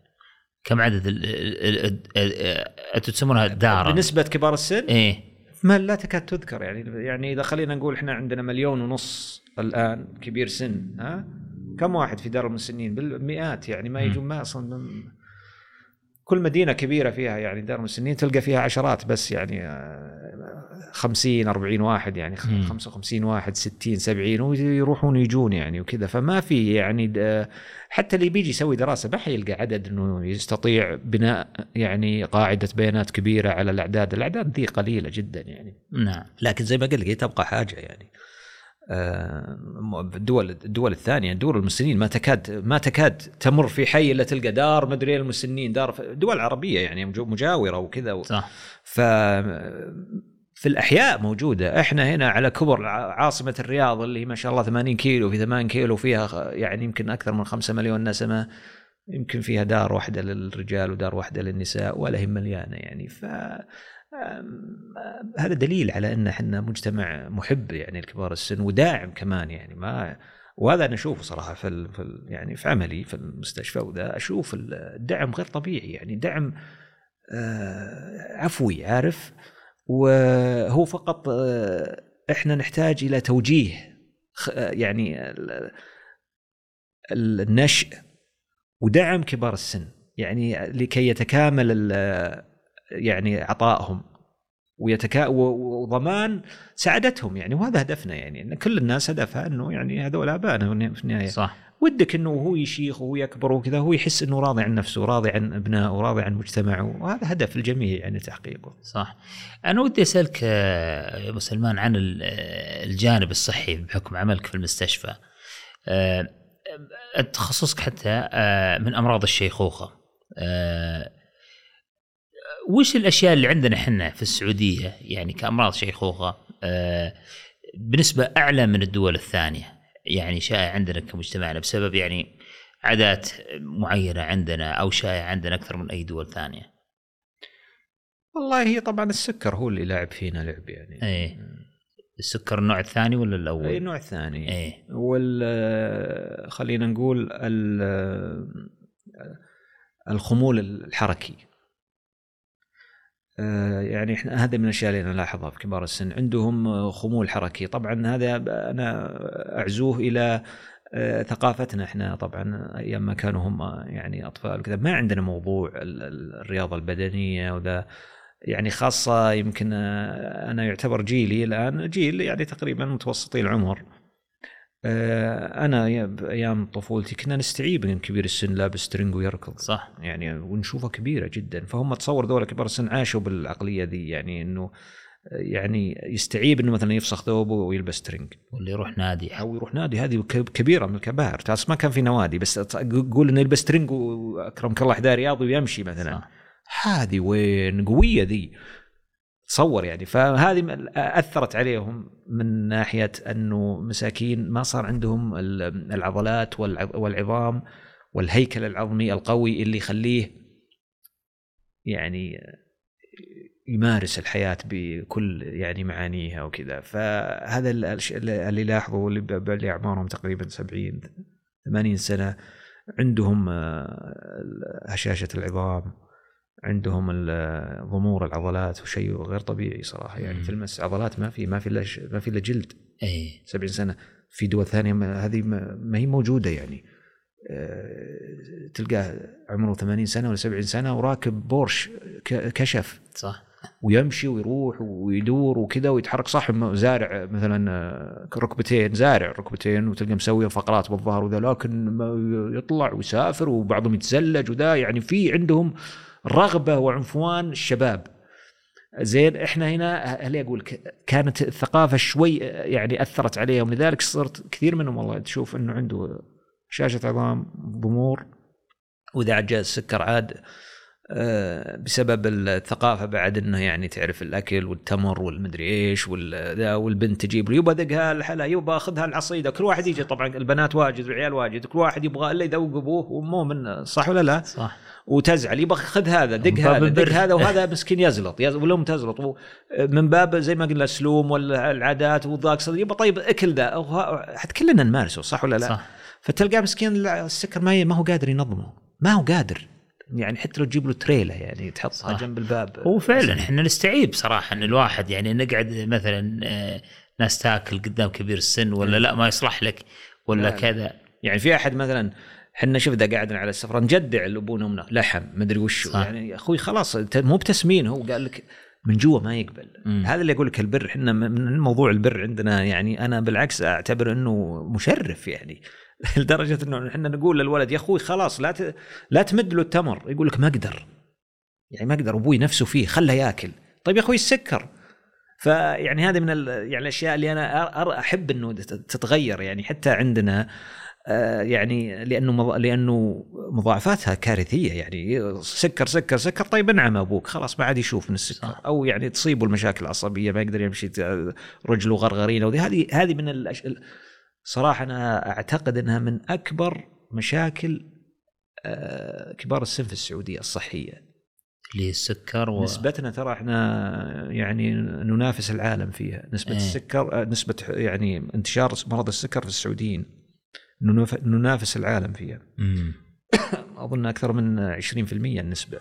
كم عدد ال- ال- ال- ال- أنتم تسمونها دار بنسبه كبار السن؟ إيه. ما لا تكاد تذكر يعني يعني إذا خلينا نقول إحنا عندنا مليون ونص الآن كبير سن ها؟ كم واحد في دار المسنين؟ بالمئات يعني ما يجون ما أصلا من- كل مدينة كبيرة فيها يعني دار مسنين تلقى فيها عشرات بس يعني آه، 50 40 واحد يعني خ- مم. 55 واحد 60 70 ويروحون يجون يعني وكذا. فما في يعني حتى اللي بيجي يسوي دراسة ما حيلقى عدد إنه يستطيع بناء يعني قاعدة بيانات كبيرة على الأعداد، الأعداد ذي قليلة جدا يعني. نعم. لكن زي ما قلت لك تبقى حاجة يعني. آه، الدول الدول الثانية دول المسنين ما تكاد ما تكاد تمر في حي إلا تلقى دار مدري المسنين دار دول عربية يعني مجاورة وكذا و- صح. ف في الأحياء موجودة. إحنا هنا على كبر عاصمة الرياض اللي ما شاء الله 80 كيلو في 8 كيلو فيها يعني يمكن أكثر من 5 مليون نسمة يمكن فيها دار واحدة للرجال ودار واحدة للنساء ولا هي مليانة يعني. ف هذا دليل على أن إحنا مجتمع محب يعني لكبار السن وداعم كمان يعني ما وهذا أنا أشوفه صراحة في في يعني في عملي في المستشفى وذا أشوف الدعم غير طبيعي يعني دعم آه، عفوي عارف؟ وهو فقط آه، إحنا نحتاج إلى توجيه آه، يعني ال- ال- النشء ودعم كبار السن يعني لكي يتكامل يعني عطائهم. ويتكا وضمان سعادتهم يعني وهذا هدفنا يعني إن كل الناس هدفها إنه يعني هذول ابائنا في النهاية. صح. ودك إنه هو يشيخ وهو يكبر وكذا هو يحس إنه راضي عن نفسه راضي عن أبنائه وراضي عن مجتمعه وهذا هدف الجميع يعني تحقيقه. صح. أنا ودي أسألك آه، يا أبو سلمان عن آه، الجانب الصحي بحكم عملك في المستشفى. آه، آه، تخصصك حتى آه، من أمراض الشيخوخة. آه، وش الأشياء اللي عندنا إحنا في السعودية؟ يعني كأمراض شيخوخة آه، بنسبة أعلى من الدول الثانية. يعني شائع عندنا كمجتمعنا بسبب يعني عادات معينة عندنا أو شائع عندنا أكثر من أي دول ثانية. والله هي طبعا السكر هو اللي لاعب فينا لعب يعني. إيه. السكر النوع الثاني ولا الأول؟ أي النوع الثاني إيه. وال خلينا نقول ال- الخمول الحركي. يعني إحنا هذا من الأشياء اللي نلاحظها في كبار السن. عندهم خمول حركي. طبعا هذا أنا أعزوه إلى آه، ثقافتنا إحنا. طبعا أيام ما كانوا هم يعني أطفال كذا. ما عندنا موضوع ال- ال- الرياضة البدنية وذا. يعني خاصة يمكن آه، أنا يعتبر جيلي الآن جيل يعني تقريبا متوسطي العمر. آه، أنا يا- بايام طفولتي كنا نستعيب من كبير السن لابس ترنج ويركض. صح. يعني ونشوفها كبيرة جدا. فهم تصور ذولا كبار السن عاشوا بالعقلية ذي يعني إنه يعني يستعيب إنه مثلا يفسخ ثوبه ويلبس training واللي يروح نادي. أو يروح نادي. هذه كبيرة من الكبائر ما كان في نوادي بس قول إنه يلبس training وأكرمك الله حذاء رياضي ويمشي مثلا. صح. هذه وين؟ قوية ذي. تصور يعني. فهذه أثرت عليهم من ناحية أنه مساكين ما صار عندهم ال- العضلات والع- والعظام والهيكل العظمي القوي اللي يخليه يعني يمارس الحياة بكل يعني معانيها وكذا. فهذا اللي لاحظوا اللي أعمارهم تقريبا 70 80 سنة عندهم آه، هشاشة العظام عندهم ضمور العضلات وشيء غير طبيعي صراحة. يعني مم. تلمس عضلات ما في ما في إلا ما في إلا جلد. إيه. 70 سنة. في دول ثانية ما هذه ما هي موجودة يعني. آه، تلقاه عمره 80 سنة ولا 70 سنة وراكب بورش كشف. صح. ويمشي ويروح ويدور وكذا ويتحرك. صح زارع مثلا آه، ركبتين زارع ركبتين وتلقى مسوي فقرات بالظهر وذا لكن ما يطلع ويسافر وبعضهم يتزلج وذا. يعني في عندهم رغبة وعنفوان الشباب. زين إحنا هنا هل أقول كانت الثقافة شوي يعني أثرت عليهم؟ لذلك صرت كثير منهم والله تشوف إنه عنده شاشة عظام ضمور وإذا عاد السكر عاد آه، بسبب الثقافة بعد إنه يعني تعرف الأكل والتمر والمدري إيش والبنت تجيب له يبا ذقها الحلا يبا خذها العصيدة. كل واحد يجي طبعا البنات واجد والعيال واجد كل واحد يبغى إلا يذوق أبوه وأمه من صح ولا لا؟ صح. وتزعل يبغى خذ هذا دق هذا دق. هذا وهذا مسكين يزلط يز- والام تزلط من باب زي ما قلنا السلوم والعادات وضاق صدر يبغى طيب أكل ذا حتى كلنا نمارسه صح ولا لا؟ صح فتلقاه مسكين السكر ما ما هو قادر ينظمه ما هو قادر يعني حتى لو تجيب له تريله يعني تحطها صح. جنب الباب هو فعلا إحنا نستعيب صراحة إن الواحد يعني نقعد مثلا آه، ناس تاكل قدام كبير السن ولا لا ما يصلح لك ولا لا. كذا يعني في أحد مثلا إحنا شوف إذا قاعدين على السفره نجدع لابونا وامنا لحم مدري وش صح. يعني يا أخوي خلاص مو بتسمين هو قال لك من جوا ما يقبل. مم. هذا اللي أقول لك البر إحنا من موضوع البر عندنا يعني أنا بالعكس أعتبر إنه مشرف يعني. لدرجة إنه إحنا نقول للولد يا أخوي خلاص لا ت... لا تمد له التمر. يقول لك ما أقدر. يعني ما أقدر أبوي نفسه فيه خله يأكل. طيب يا أخوي السكر. فيعني هذه من ال... يعني الأشياء اللي أنا أر- أحب إنه تت- تتغير يعني حتى عندنا. يعني لأنه مض... لأنه مضاعفاتها كارثية يعني سكر سكر سكر طيب انعم أبوك خلاص ما عاد يشوف من السكر. صح. أو يعني تصيبه المشاكل العصبية ما يقدر يمشي رجله غرغرينة وذي. هذه هذه من الأش... صراحة أنا أعتقد إنها من أكبر مشاكل آه، كبار السن في السعودية الصحية. اللي السكر و... نسبتنا ترى إحنا يعني ننافس العالم فيها. نسبة إيه. السكر آه، نسبة يعني انتشار مرض السكر في السعوديين. ننافس العالم فيها. أظن أكثر من 20% النسبة.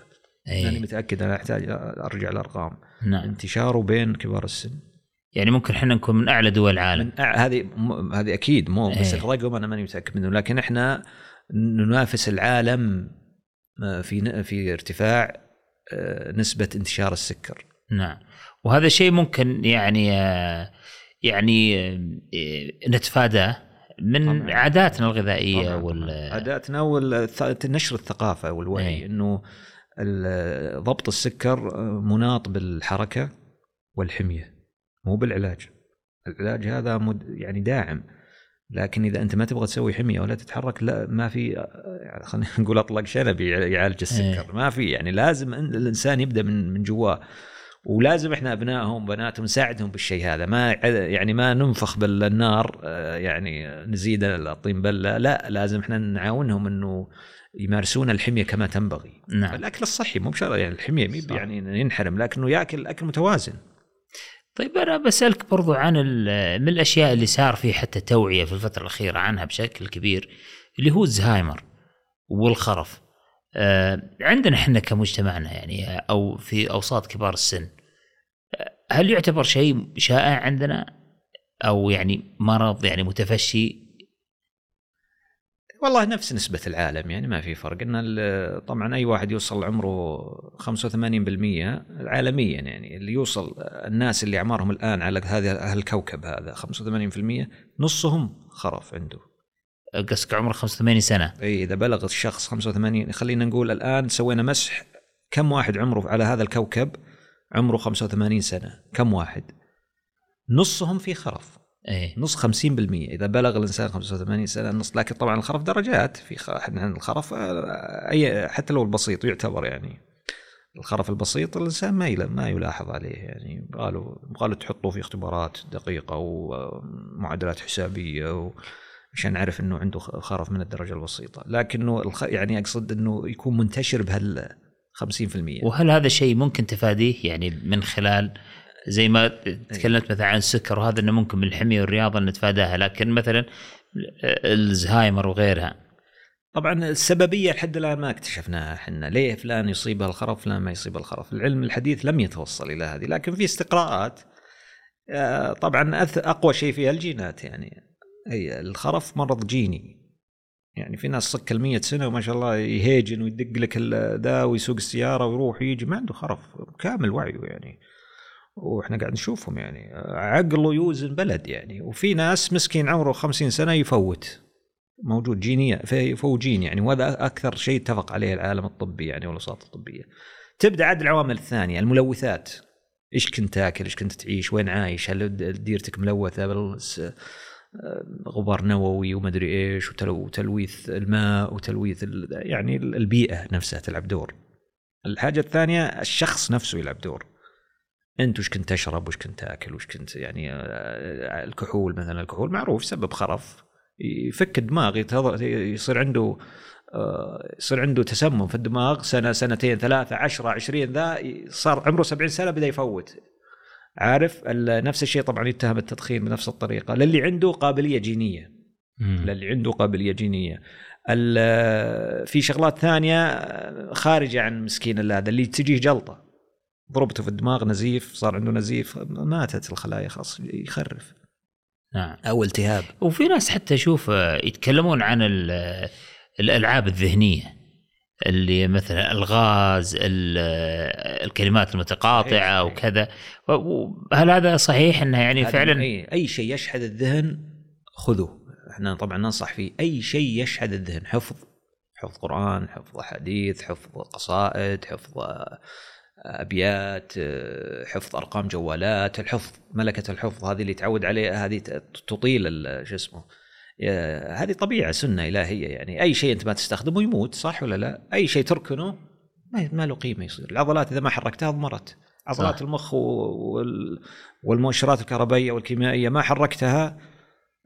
أي. ماني متأكد أنا أحتاج أرجع الأرقام. نعم. انتشاره بين كبار السن. يعني ممكن إحنا نكون من أعلى دول العالم. أع- هذه م- هذه أكيد مو بس إيه. الرقم أنا ماني متأكد منه لكن إحنا ننافس العالم آه، في في ارتفاع آه، نسبة انتشار السكر. نعم. وهذا شيء ممكن يعني آه، يعني نتفاداه. من طبعاً. عاداتنا الغذائية طبعاً، وال. عاداتنا ونشر الثقافة والوعي إيه. إنه ضبط السكر مناط بالحركة والحمية مو بالعلاج العلاج هذا مد يعني داعم لكن إذا أنت ما تبغى تسوي حمية ولا تتحرك لا ما في يعني خلينا نقول أطلق شنب يعالج السكر إيه. ما في يعني لازم الإنسان يبدأ من من جواه ولازم إحنا أبنائهم بناتهم نساعدهم بالشيء هذا. ما يعني ما ننفخ بالنار آه، يعني نزيد الطين بلة. لا لازم إحنا نعاونهم إنه يمارسون الحمية كما تنبغي. نعم. الأكل الصحي مو بشرط يعني الحمية مي. يعني ينحرم لكنه يأكل أكل متوازن. طيب أنا بسألك برضو عن من الأشياء اللي صار في حتى توعية في الفترة الأخيرة عنها بشكل كبير اللي هو الزهايمر والخرف. عندنا إحنا كمجتمعنا يعني آه، أو في أوساط كبار السن آه، هل يعتبر شيء شائع عندنا؟ أو يعني مرض يعني متفشي؟ والله نفس نسبة العالم يعني ما في فرق. إن طبعا أي واحد يوصل عمره 85% عالميا يعني اللي يوصل الناس اللي أعمارهم الآن على هذا هالكوكب هذا 85% نصهم خرف عنده. قصدك عمره 85 سنة. إي إذا بلغ الشخص 85 خلينا نقول الآن سوينا مسح كم واحد عمره على هذا الكوكب؟ عمره 85 سنة كم واحد؟ نصهم في خرف. إيه نص 50% إذا بلغ الإنسان 85 سنة نص لكن طبعا الخرف درجات. في الخرف آه، أي حتى لو البسيط يعتبر يعني الخرف البسيط الإنسان ما ما يلاحظ عليه يعني. قالوا قالوا تحطوه في اختبارات دقيقة ومعادلات حسابية و... عشان نعرف إنه عنده خرف من الدرجة البسيطه لكنه الخ... يعني أقصد إنه يكون منتشر بهال 50% وهل هذا شيء ممكن تفاديه؟ يعني من خلال زي ما تكلمت مثلا عن السكر وهذا إنه ممكن من الحمية والرياضة نتفاداها لكن مثلا الزهايمر وغيرها. طبعا السببية لحد الآن ما اكتشفناها إحنا. ليه فلان يصيبها الخرف فلان ما يصيبها الخرف؟ العلم الحديث لم يتوصل إلى هذه لكن في استقراءات. آه، طبعا أقوى شيء فيها الجينات يعني. أي الخرف مرض جيني يعني في ناس صك ال 100 سنة وما شاء الله يهيجن ويدق لك ذا ويسوق السيارة ويروح ويجي ما عنده خرف كامل وعيه يعني وإحنا قاعد نشوفهم يعني عقله يوزن بلد يعني وفي ناس مسكين عمره 50 سنة يفوت موجود جينيا جين يعني وهذا أكثر شيء اتفق عليه العالم الطبي يعني والاوساط الطبية. تبدأ عاد العوامل الثانية الملوثات إيش كنت تاكل؟ إيش كنت تعيش؟ وين عايش؟ هل ديرتك ملوثة غبار نووي ومدري إيش وتلو- وتلويث الماء وتلويث يعني البيئة نفسها تلعب دور. الحاجة الثانية الشخص نفسه يلعب دور. أنت وش كنت تشرب؟ وش كنت تاكل؟ وش كنت يعني آه، الكحول مثلا الكحول معروف سبب خرف يفك الدماغ يصير عنده آه، يصير عنده تسمم في الدماغ سنه سنتين ثلاثة عشرة عشرين ذا صار عمره سبعين سنة بدأ يفوت عارف؟ ال- نفس الشيء طبعا يتهم التدخين بنفس الطريقة. للي عنده قابلية جينية. للي عنده قابلية جينية. ال- في شغلات ثانية خارجة عن مسكين هذا اللي تجيه جلطة. ضربته في الدماغ نزيف صار عنده نزيف. ماتت الخلايا خلاص يخرف. نعم. أو التهاب. وفي ناس حتى أشوف يتكلمون عن ال- الألعاب الذهنية. اللي مثلا الغاز ال- الكلمات المتقاطعة صحيح، صحيح. وكذا. و- و- هل هذا صحيح إنه يعني فعلا اي أي شيء يشحذ الذهن خذوه. إحنا طبعا ننصح فيه. أي شيء يشحذ الذهن حفظ حفظ قرآن حفظ أحاديث حفظ قصائد حفظ آه، أبيات آه، حفظ أرقام جوالات الحفظ ملكة الحفظ هذه اللي تعود عليها هذه تطيل شو اسمه هذه طبيعة سنة إلهية يعني. أي شيء أنت ما تستخدمه يموت صح ولا لا؟ أي شيء تركنه ما له قيمة يصير. العضلات إذا ما حركتها اضمرت عضلات صح. المخ والمؤشرات الكهربائية والكيميائية ما حركتها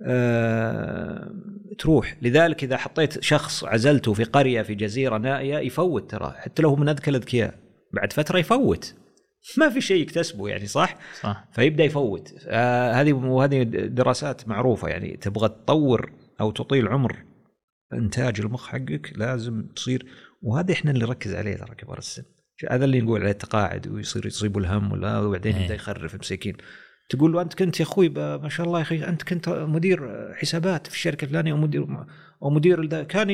آه تروح. لذلك إذا حطيت شخص عزلته في قرية في جزيرة نائية يفوت ترى. حتى لو هو من أذكى الأذكياء بعد فترة يفوت. ما في شيء يكتسبه يعني صح؟ صح. فيبدأ يفوت. آه هذه وهذه دراسات معروفة يعني تبغى تطور أو تطيل عمر إنتاج المخ حقك لازم تصير وهذا إحنا اللي نركز عليه ترى كبار السن. هذا اللي نقول عليه التقاعد ويصير يصيبه الهم ولا وبعدين إيه. يبدا يخرف مسكين تقول له أنت كنت يا أخوي ما شاء الله يا أخي أنت كنت مدير حسابات في الشركة الفلانية أو مدير أو مدير كان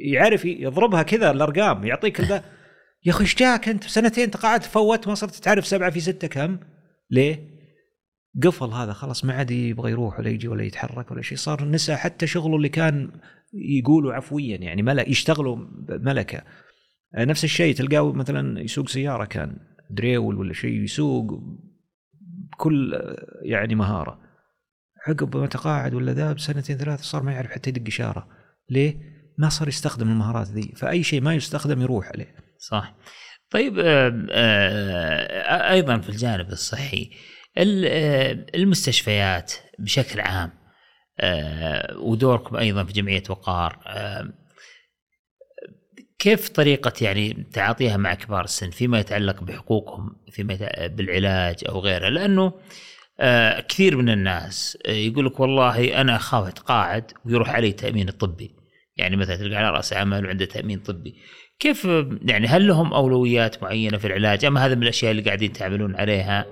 يعرف يضربها كذا الأرقام يعطيك الدا يا أخي إيش جاك أنت؟ سنتين تقاعدت فوت ما صرت تعرف سبعة في ستة كم؟ ليه؟ قفل هذا خلاص ما عاد يبغى يروح ولا يجي ولا يتحرك ولا شيء. صار نسى حتى شغله اللي كان يقولوا عفويا يعني ملك يشتغلوا ملكه آه، نفس الشيء تلقاه مثلا يسوق سيارة كان دريول ولا شيء يسوق بكل آه، يعني مهارة. عقب ما تقاعد ولا ذا بسنتين ثلاث صار ما يعرف حتى يدق إشارة. ليه؟ ما صار يستخدم المهارات ذي. فأي شيء ما يستخدم يروح عليه. صح. طيب آه، آه، أيضا في الجانب الصحي ال- آه، المستشفيات بشكل عام آه، ودوركم أيضا في جمعية وقار آه، كيف طريقة يعني تعاطيها مع كبار السن فيما يتعلق بحقوقهم فيما بالعلاج أو غيره؟ لأنه آه، كثير من الناس آه، يقول لك والله أنا أخاف أتقاعد ويروح علي التامين الطبي يعني مثلا تلقى على رأس عمل وعنده تأمين طبي. كيف يعني هل لهم أولويات معينة في العلاج؟ أم هذا من الأشياء اللي قاعدين تعملون عليها؟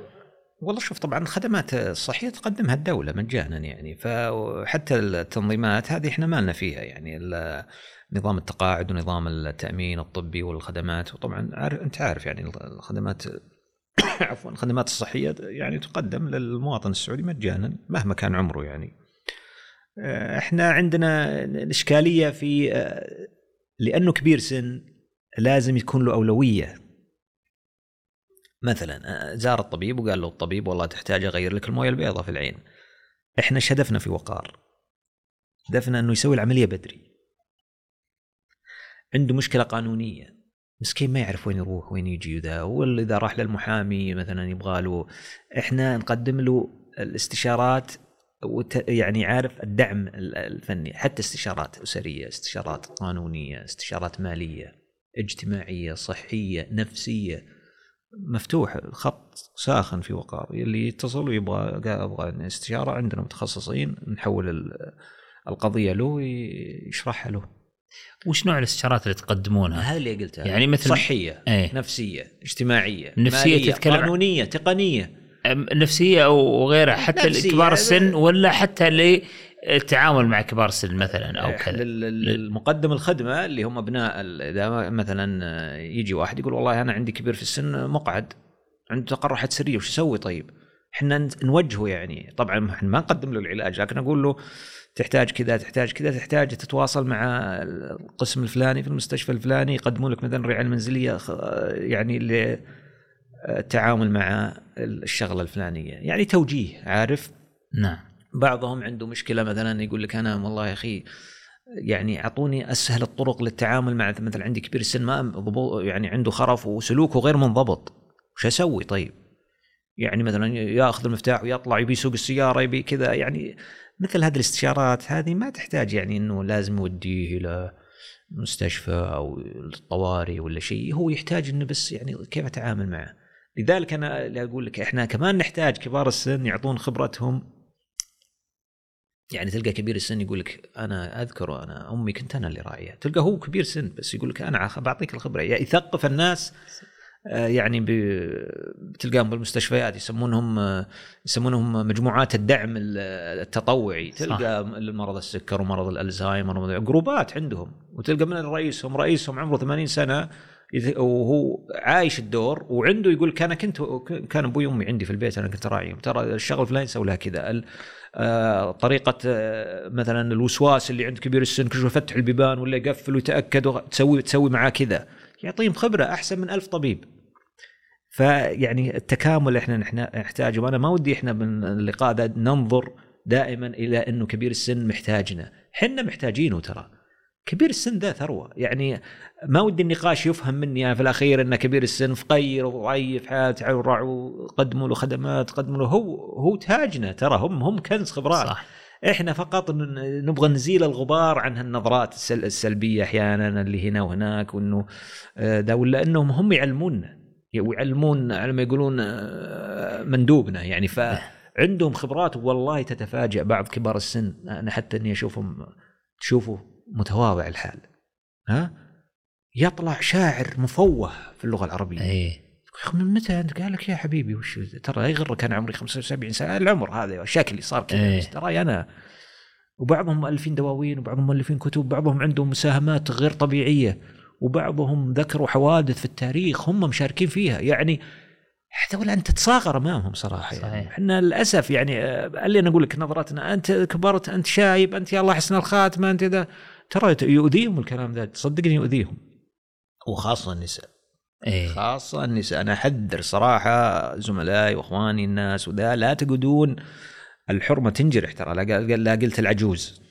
والله شوف طبعا الخدمات الصحية تقدمها الدولة مجانا يعني فحتى التنظيمات هذه إحنا ما لنا فيها يعني نظام التقاعد ونظام التأمين الطبي والخدمات وطبعا عارف أنت عارف يعني الخدمات عفوا الخدمات الصحية يعني تقدم للمواطن السعودي مجانا مهما كان عمره يعني. آه، إحنا عندنا الاشكاليه في آه، لأنه كبير سن لازم يكون له أولوية. مثلا زار الطبيب وقال له الطبيب والله تحتاج أغير لك الموية البيضاء في العين. إحنا إيش هدفنا في وقار. هدفنا إنه يسوي العملية بدري. عنده مشكلة قانونية. مسكين ما يعرف وين يروح وين يجي ذا. ولا اذا راح للمحامي مثلا يبغى له إحنا نقدم له الاستشارات وت... يعني عارف الدعم ال- الفني. حتى استشارات أسرية استشارات قانونية استشارات مالية. اجتماعية صحية نفسية. مفتوح الخط ساخن في وقار. اللي يتصل ويبغى أبغى استشارة عندنا متخصصين نحول ال- القضية له ويشرحها له. وش نوع الاستشارات اللي تقدمونها؟ هذا اللي قلتها. يعني مثل- صحية إيه. نفسية اجتماعية نفسية مالية، تتكلم قانونية تقنية. نفسية أو غيرها حتى نفسية. لكبار السن ولا حتى للتعامل مع كبار السن مثلا أو كذا. لل- لل- المقدم الخدمة اللي هم أبناء إذا مثلا يجي واحد يقول والله أنا عندي كبير في السن مقعد عنده تقرحات سرية وش أسوي طيب؟ إحنا نوجهه يعني. طبعا إحنا ما نقدم له العلاج لكن أقول له تحتاج كذا تحتاج كذا تحتاج تتواصل مع القسم الفلاني في المستشفى الفلاني يقدموا لك مثلا الرعايه المنزليه خ- يعني للتعامل مع الشغلة الفلانية. يعني توجيه عارف؟ نعم. بعضهم عنده مشكلة مثلا يقول لك أنا والله يا أخي يعني أعطوني أسهل الطرق للتعامل مع مثلا عندي كبير السن ما يعني عنده خرف وسلوكه غير منضبط. وش أسوي طيب؟ يعني مثلا يأخذ المفتاح ويطلع يبي يسوق السيارة يبي كذا يعني مثل هذه الاستشارات هذه ما تحتاج يعني إنه لازم يوديه إلى مستشفى أو الطوارئ ولا شيء. هو يحتاج إنه بس يعني كيف أتعامل معه؟ لذلك أنا أقول لك إحنا كمان نحتاج كبار السن يعطون خبرتهم يعني تلقى كبير السن يقول لك أنا أذكر أنا أمي كنت أنا اللي راعيها تلقى هو كبير سن بس يقول لك أنا بعطيك الخبرة. يعني يثقف الناس آه، يعني بتلقاهم بالمستشفيات يسمونهم آه، يسمونهم مجموعات الدعم التطوعي. تلقى مرض السكر ومرض الألزهايمر جروبات عندهم. وتلقى من رئيسهم رئيسهم عمره 80 سنة وهو عايش الدور وعنده يقول كان كنت كان أبوي وأمي عندي في البيت أنا كنت راعيهم ترى الشغل الفلاني سوى لها كذا. طريقة مثلا الوسواس اللي عند كبير السن كل شوي يفتح البيبان ولا يقفل ويتأكد تسوي تسوي معاه كذا. يعطيهم خبرة أحسن من ألف طبيب. فيعني التكامل إحنا نحتاجه. وأنا ما ودي إحنا من اللقاء ده ننظر دائما إلى إنه كبير السن محتاجنا. حنا محتاجينه ترى. كبير السن ذا ثروة. يعني ما ودي النقاش يفهم مني في الأخير إن كبير السن فقير وضعيف حالته وقدموا له خدمات قدموا له هو هو تاجنا ترى هم هم كنز خبرات. صح. إحنا فقط نبغى نزيل الغبار عن هالنظرات السلبية أحيانا اللي هنا وهناك وإنه آه، ده ولا إنهم هم يعلمونا ويعلمون على ما يقولون آه، مندوبنا. يعني فعندهم خبرات والله تتفاجأ بعض كبار السن. أنا حتى إني أشوفهم تشوفوا متواضع الحال. ها؟ يطلع شاعر مفوه في اللغة العربية. إيه. من متى أنت؟ قال لك يا حبيبي وش ترى يغرك أنا عمري 75 سنة العمر هذا شكلي صار كذا إيه. ترى أنا. وبعضهم مؤلفين دواوين وبعضهم مؤلفين كتب بعضهم عندهم مساهمات غير طبيعية وبعضهم ذكروا حوادث في التاريخ هم مشاركين فيها. يعني هذول أنت تتصاغر أمامهم صراحة يعني. صحيح. يعني إحنا للأسف يعني اللي أنا أقول لك نظرتنا أنت كبرت أنت شايب أنت يا الله حسن الخاتمه أنت ذا. ترى يؤذيهم الكلام ذا. صدقني يؤذيهم. وخاصة النساء. إيه؟ خاصة النساء. أنا أحذر صراحة زملائي وإخواني الناس وذا لا تقعدون الحرمة تنجرح ترى. لا قلت العجوز.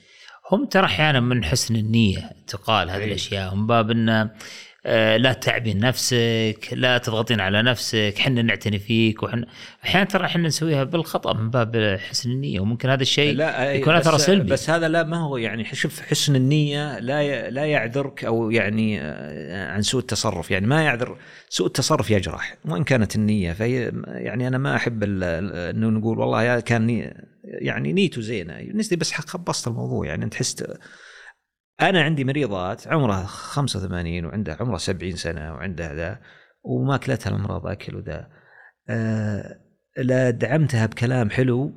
هم ترى أحيانا من حسن النية تقال هذه إيه. الأشياء. من باب أنه آه، لا تتعبين نفسك لا تضغطين على نفسك حنا نعتني فيك وحنا أحيانا ترى إحنا نسويها بالخطأ من باب حسن النية وممكن هذا الشيء لا يكون اثر سلبي. بس هذا لا ما هو يعني شوف حسن النية لا لا يعذرك أو يعني آه، عن سوء التصرف. يعني ما يعذر سوء التصرف يجرح وإن كانت النية فهي يعني أنا ما أحب إنه نقول والله يا كان يعني نيته زينة. بس خبصت الموضوع يعني تحس أنا عندي مريضات عمرها 85 وعندها عمرها 70 سنة وعندها ذا وماكلتها الأمراض أكل وذا. أه لا دعمتها بكلام حلو.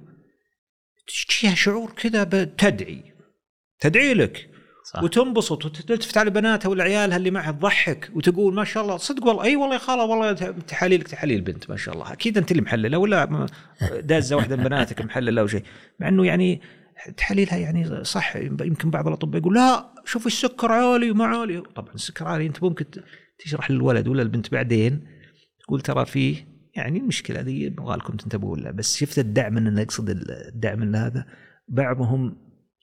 تجيها شعور كذا تدعي تدعي لك. صح. وتنبسط وتلتفت على بناتها ولا عيالها اللي معها تضحك وتقول ما شاء الله صدق والله أي والله يا خالة والله تحاليلك تحاليل بنت ما شاء الله. أكيد أنت اللي محللة ولا دازة واحدة من بناتك محللة أو شيء. مع إنه يعني تحاليلها يعني صح يمكن بعض الأطباء يقول لا شوف السكر عالي وما عالي. طبعا السكر عالي أنت ممكن تشرح للولد ولا البنت بعدين تقول ترى فيه يعني المشكلة ذي يبغى لكم تنتبهوا لها. بس شفت الدعم إن اقصد الدعم هذا بعضهم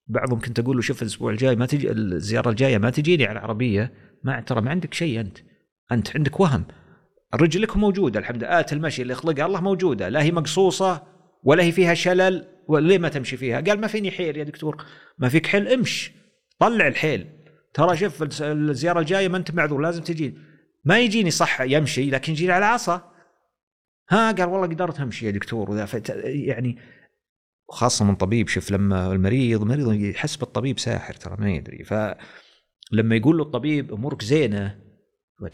بعضهم كنت أقول له شوف الأسبوع الجاي ما تجي الزيارة الجاية ما تجيني على العربية ما ترى ما عندك شيء أنت. أنت عندك وهم. رجلك موجودة الحمد لله. آت المشي اللي خلقها الله موجودة. لا هي مقصوصة ولا هي فيها شلل. وليه ما تمشي فيها؟ قال ما فيني حيل يا دكتور ما فيك حيل امش طلع الحيل. ترى شوف الزيارة الجاية ما انت معذور لازم تجي. ما يجيني صح يمشي لكن يجيني على عصا. ها قال والله قدرت أمشي يا دكتور وذا يعني خاصة من طبيب شوف لما المريض مريض يحس بالطبيب ساحر ترى ما يدري. فلما يقول له الطبيب أمورك زينة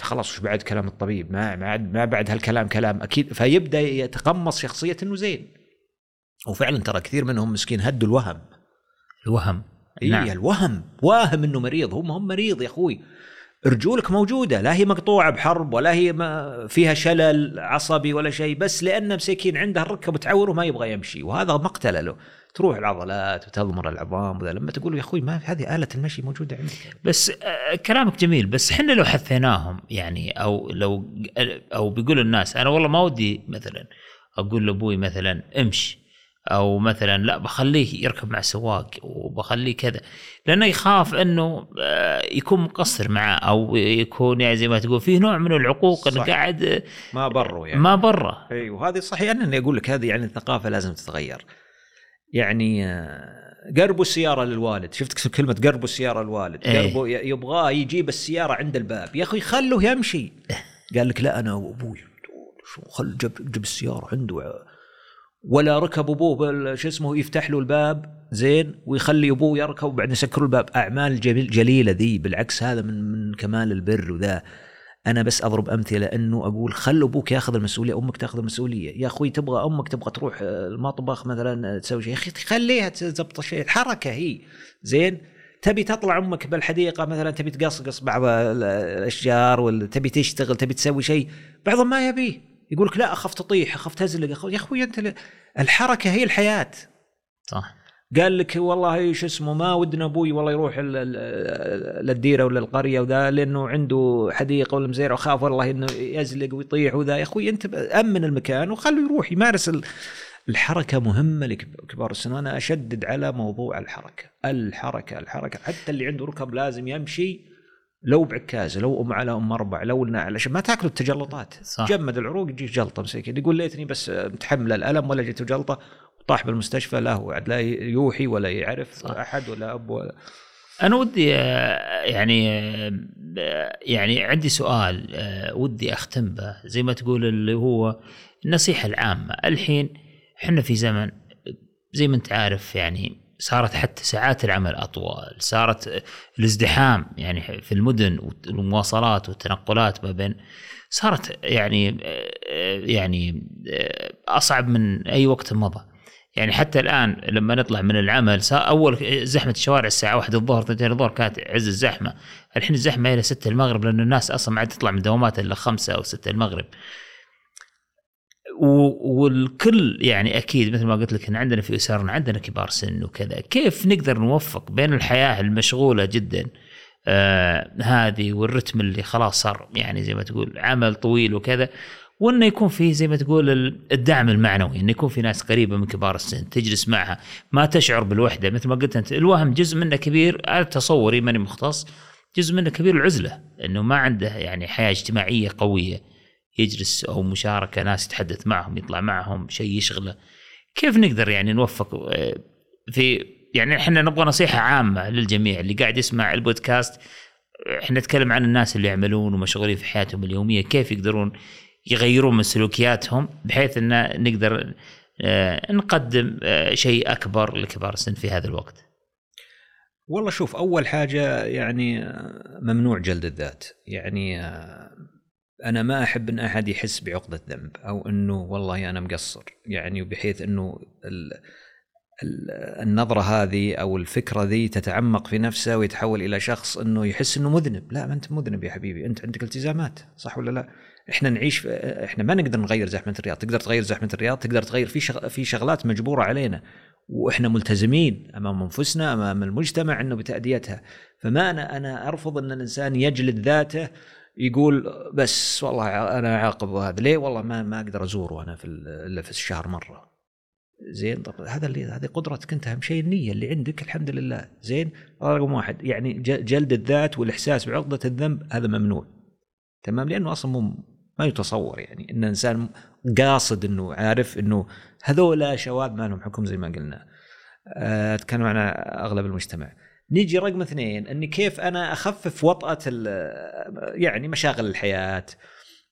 خلاص وش بعد كلام الطبيب؟ ما ما بعد هالكلام كلام أكيد فيبدأ يتقمص شخصية إنه زين. وفعلا ترى كثير منهم مسكين هدوا الوهم. الوهم. اي نعم. الوهم. واهم إنه مريض. هم هم مريض يا أخوي. رجولك موجودة. لا هي مقطوعة بحرب ولا هي ما فيها شلل عصبي ولا شيء بس لأن مسكين عنده الركب تعور وما يبغى يمشي. وهذا مقتله له. تروح العضلات وتضمر العظام وذا. لما تقول يا أخوي ما في هذه آلة المشي موجودة عندك. بس آه كلامك جميل. بس إحنا لو حثيناهم يعني أو لو أو بيقول الناس أنا والله ما ودي مثلا أقول لأبوي مثلا امشي. أو مثلا لا بخليه يركب مع سواق وبخليه كذا لأنه يخاف إنه آه، يكون مقصر معاه أو يكون يعني زي ما تقول فيه نوع من العقوق إنه قاعد ما بره يعني. ما بره. اي وهذه صحيح أنا أقول لك هذه يعني الثقافة لازم تتغير. يعني آه، قربوا السيارة للوالد. شفت كلمة قربوا السيارة للوالد. إيه؟ قربوا يبغاه يجيب السيارة عند الباب. يا أخي خلوه يمشي. قال لك لا أنا وأبوي شو خل جب, جب السيارة عنده. ولا ركب أبوه شو اسمه يفتح له الباب زين ويخلي أبوه يركب وبعدين يسكر الباب. أعمال جميل جليلة ذي. بالعكس هذا من من كمال البر وذا. أنا بس أضرب أمثلة إنه أقول خل أبوك ياخذ المسؤولية أمك تاخذ المسؤولية. يا أخوي تبغى أمك تبغى تروح المطبخ مثلا تسوي شيء. يا أخي خليها تزبط شيء. الحركة هي. زين؟ تبي تطلع أمك بالحديقة مثلا تبي تقصقص بعض الأشجار ولا تبي تشتغل تبي تسوي شيء. بعضهم ما يبيه. يقول لك لا أخاف تطيح أخاف تزلق يا أخوي أنت الحركة هي الحياة. صح. قال لك والله شو اسمه ما ودنا أبوي والله يروح للديرة ولا القرية وذا لأنه عنده حديقة ولا مزيرع وخاف والله إنه يزلق ويطيح وذا. يا أخوي أنت أمن المكان وخليه يروح يمارس الحركة مهمة لكبار السن. وأنا أشدد على موضوع الحركة الحركة الحركة. حتى اللي عنده ركب لازم يمشي لو بعكازه لو أم على أم أربع لو النعل عشان ما تأكلوا التجلطات. صح. جمد العروق يجيك جلطة مسكين يقول ليتني بس متحمل الألم ولا جته جلطه طاح بالمستشفى لا هو لا يوحي ولا يعرف صح. أحد ولا أب ولا. أنا ودي آه، يعني آه، يعني عندي سؤال آه، ودي أختم به. زي ما تقول اللي هو النصيحة العامة. الحين إحنا في زمن زي ما أنت عارف يعني صارت حتى ساعات العمل أطول صارت الازدحام يعني في المدن والمواصلات والتنقلات ما بين صارت يعني يعني أصعب من أي وقت مضى. يعني حتى الآن لما نطلع من العمل أول زحمة الشوارع الساعة 1 الظهر 2 الظهر كانت عز الزحمة. الحين الزحمة إلى 6 المغرب لأن الناس أصلا ما عاد تطلع من دوامات إلا 5 أو 6 المغرب. والكل يعني أكيد مثل ما قلت لك إن عندنا في اسرنا عندنا كبار سن وكذا. كيف نقدر نوفق بين الحياة المشغولة جدا آه هذه والرتم اللي خلاص صار يعني زي ما تقول عمل طويل وكذا وإنه يكون في زي ما تقول الدعم المعنوي إنه يكون في ناس قريبة من كبار السن تجلس معها ما تشعر بالوحدة. مثل ما قلت أنت الوهم جزء منه كبير أنا تصوري ماني مختص جزء منه كبير العزلة إنه ما عنده يعني حياة اجتماعية قوية. يجلس أو مشاركة ناس يتحدث معهم يطلع معهم شيء يشغله. كيف نقدر يعني نوفق؟ آه، في يعني إحنا نبغى نصيحة عامة للجميع اللي قاعد يسمع البودكاست. إحنا نتكلم عن الناس اللي يعملون ومشغولين في حياتهم اليومية كيف يقدرون يغيرون من سلوكياتهم بحيث إن نقدر آه، نقدم آه، شيء أكبر لكبار السن في هذا الوقت. والله شوف أول حاجة يعني ممنوع جلد الذات، يعني أنا ما أحب إن أحد يحس بعقده ذنب أو إنه والله أنا مقصر يعني بحيث إنه ال ال النظرة هذه أو الفكرة ذي تتعمق في نفسه ويتحول إلى شخص إنه يحس إنه مذنب. لا ما أنت مذنب يا حبيبي أنت عندك التزامات صح ولا لا؟ إحنا نعيش إحنا ما نقدر نغير زحمة الرياض تقدر تغير زحمة الرياض تقدر تغير في شغ... في شغلات مجبورة علينا وإحنا ملتزمين أمام أنفسنا أمام المجتمع إنه بتأديتها. فما أنا أنا أرفض إن الإنسان يجلد ذاته يقول بس والله أنا عاقب هذا. ليه؟ والله ما ما أقدر أزوره أنا في إلا في الشهر مرة. زين؟ طب هذا اللي هذه قدرتك أنت أهم شيء النية اللي عندك الحمد لله. زين؟ رقم واحد. يعني جلد الذات والإحساس بعقدة الذنب هذا ممنوع. تمام؟ لأنه أصلا مو ما يتصور يعني إن الانسان قاصد إنه عارف إنه هذولا شواذ ما لهم حكم زي ما قلنا. آه، أتكلم عن أغلب المجتمع. نيجي رقم اثنين إني كيف أنا أخفف وطأة يعني مشاغل الحياة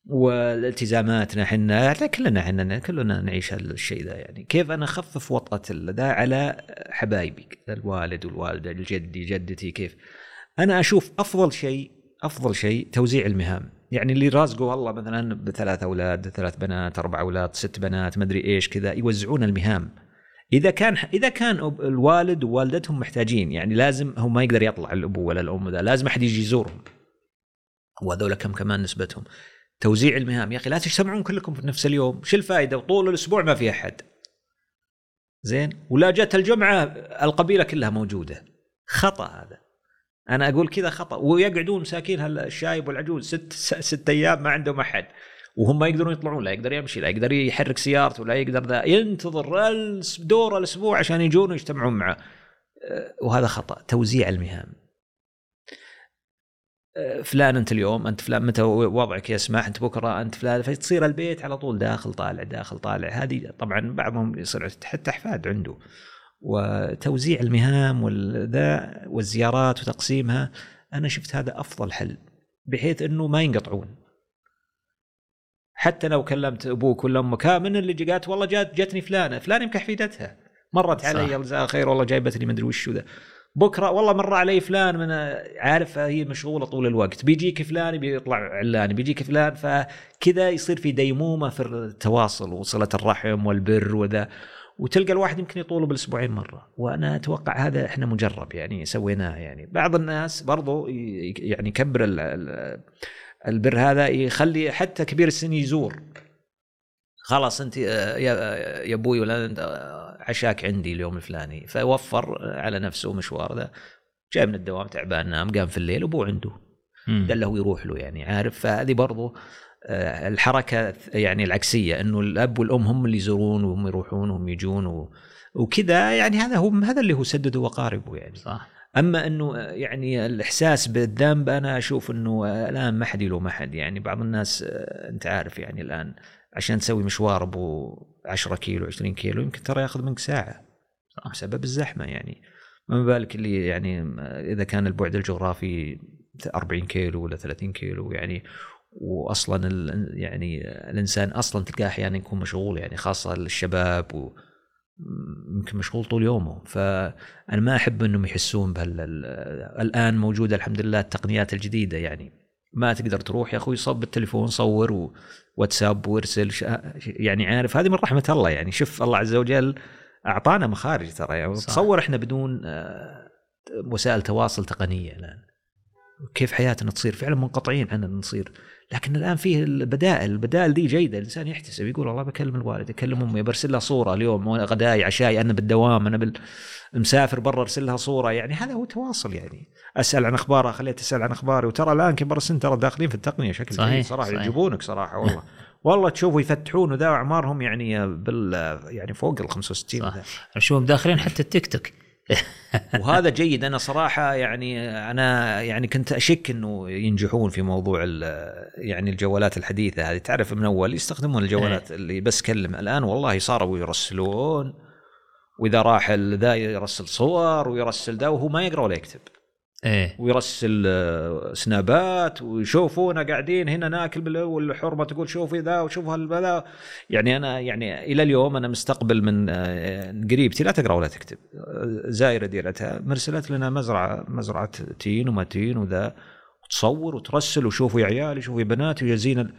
والتزاماتنا إحنا كلنا إحنا كلنا نعيش الشيء ذا يعني. كيف أنا أخفف وطأة ذا على حبايبي الوالد والوالدة الجدي جدتي كيف؟ أنا أشوف أفضل شيء أفضل شيء توزيع المهام. يعني اللي رازقه والله مثلا بثلاث أولاد ثلاث بنات أربع أولاد ست بنات مدري إيش كذا يوزعون المهام. إذا كان إذا كان الوالد ووالدتهم محتاجين يعني لازم هو ما يقدر يطلع الأبو ولا الأم ذا لازم أحد يجي يزورهم. وهذول كم كمان نسبتهم. توزيع المهام يا أخي لا تجتمعون كلكم في نفس اليوم شو الفائده طول الأسبوع ما في أحد. زين؟ ولا جت الجمعة القبيلة كلها موجودة. خطأ هذا. أنا أقول كذا خطأ. ويقعدون مساكين الشايب والعجوز ست ست أيام ما عندهم أحد. وهم ما يقدرون يطلعون لا يقدر يمشي لا يقدر يحرك سيارته لا يقدر ذا ينتظر دور الأسبوع عشان يجون ويجتمعون معه. أه، وهذا خطأ توزيع المهام. أه، فلان أنت اليوم أنت فلان متى وضعك؟ يسمح أنت بكرة أنت فلان فتصير البيت على طول داخل طالع داخل طالع. هذه طبعا بعضهم يصير حتى احفاد عنده. وتوزيع المهام والذا والزيارات وتقسيمها أنا شفت هذا أفضل حل بحيث إنه ما ينقطعون. حتى لو كلمت أبوك ولا أمك ها من اللي قالت والله جات جتني فلانة. فلان يمكن حفيدتها. مرت علي جزاها خير والله جايبتني مدري وش ذا. بكرة والله مر علي فلان من عارف هي مشغولة طول الوقت. بيجيك فلان بيطلع علان. بيجيك فلان فكذا يصير في ديمومة في التواصل وصلة الرحم والبر وذا. وتلقى الواحد يمكن يطوله بالأسبوعين مرة. وأنا أتوقع هذا إحنا مجرب يعني سويناه يعني. بعض الناس برضو يعني يكبر البر هذا يخلي حتى كبير السن يزور. خلاص انت يا يا أبوي ولا أنت عشاك عندي اليوم الفلاني. فوفر على نفسه مشوار ذا. جاي من الدوام تعبان نام قام في الليل وابوه عنده. دله يروح له يعني عارف؟ فهذه برضو آه، الحركة يعني العكسية إنه الأب والأم هم اللي يزورون وهم يروحون وهم يجون و... وكذا يعني هذا هو هذا اللي هو سدده وقاربه يعني. صح. أما إنه يعني الإحساس بالذنب أنا أشوف إنه الآن ما حد يلوم احد يعني بعض الناس آه، أنت عارف يعني الآن عشان تسوي مشوار أبو 10 كيلو 20 كيلو يمكن ترى ياخذ منك ساعة. بسبب الزحمة يعني ما بالك اللي يعني إذا كان البعد الجغرافي 40 كيلو ولا 30 كيلو يعني واصلا يعني الإنسان أصلا تلقاه أحيانا يكون مشغول يعني خاصة الشباب و يمكن مشغول طول يومه. فأنا ما أحب إنهم يحسون بهال الآن موجودة الحمد لله التقنيات الجديدة يعني. ما تقدر تروح يا أخوي صب بالتليفون صور واتساب وارسل يعني عارف. هذه من رحمة الله يعني. شوف الله عز وجل أعطانا مخارج ترى يعني. تصور إحنا بدون آه، وسائل تواصل تقنية الآن. كيف حياتنا تصير؟ فعلا منقطعين عن نصير. لكن الآن فيه البدائل. البدائل دي جيدة. الإنسان يحتسب يقول والله بكلم الوالد اكلم أمي برسل لها صورة اليوم غداي عشاي أنا بالدوام أنا مسافر برا أرسل لها صورة. يعني هذا هو تواصل يعني. أسأل عن أخبارها خليها تسأل عن أخباري. وترى الآن كبر السن ترى داخلين في التقنية بشكل صحيح صراحة صحيح. يعجبونك صراحة والله. والله تشوفوا يفتحون وذا أعمارهم يعني بال يعني فوق ال 65 صح. أشوفهم داخلين حتى التيك توك. وهذا جيد. أنا صراحة يعني أنا يعني كنت أشك إنه ينجحون في موضوع يعني الجوالات الحديثة هذه. تعرف من أول يستخدمون الجوالات إيه. اللي بس كلم الآن والله صاروا يرسلون وإذا راح ذا يرسل صور ويرسل ذا وهو ما يقرأ ولا يكتب. إيه. ويرسل آه، سنابات ويشوفونا قاعدين هنا ناكل والحرمة تقول شوفي ذا وشوف هالبلا يعني أنا يعني إلى اليوم أنا مستقبل من آه، قريبتي لا تقرأ ولا تكتب. آه، زايرة ديرتها مرسلت لنا مزرعة مزرعة تين وما تين وذا. وتصور وترسل وشوفوا يا عيالي شوفوا يا بناتي ويا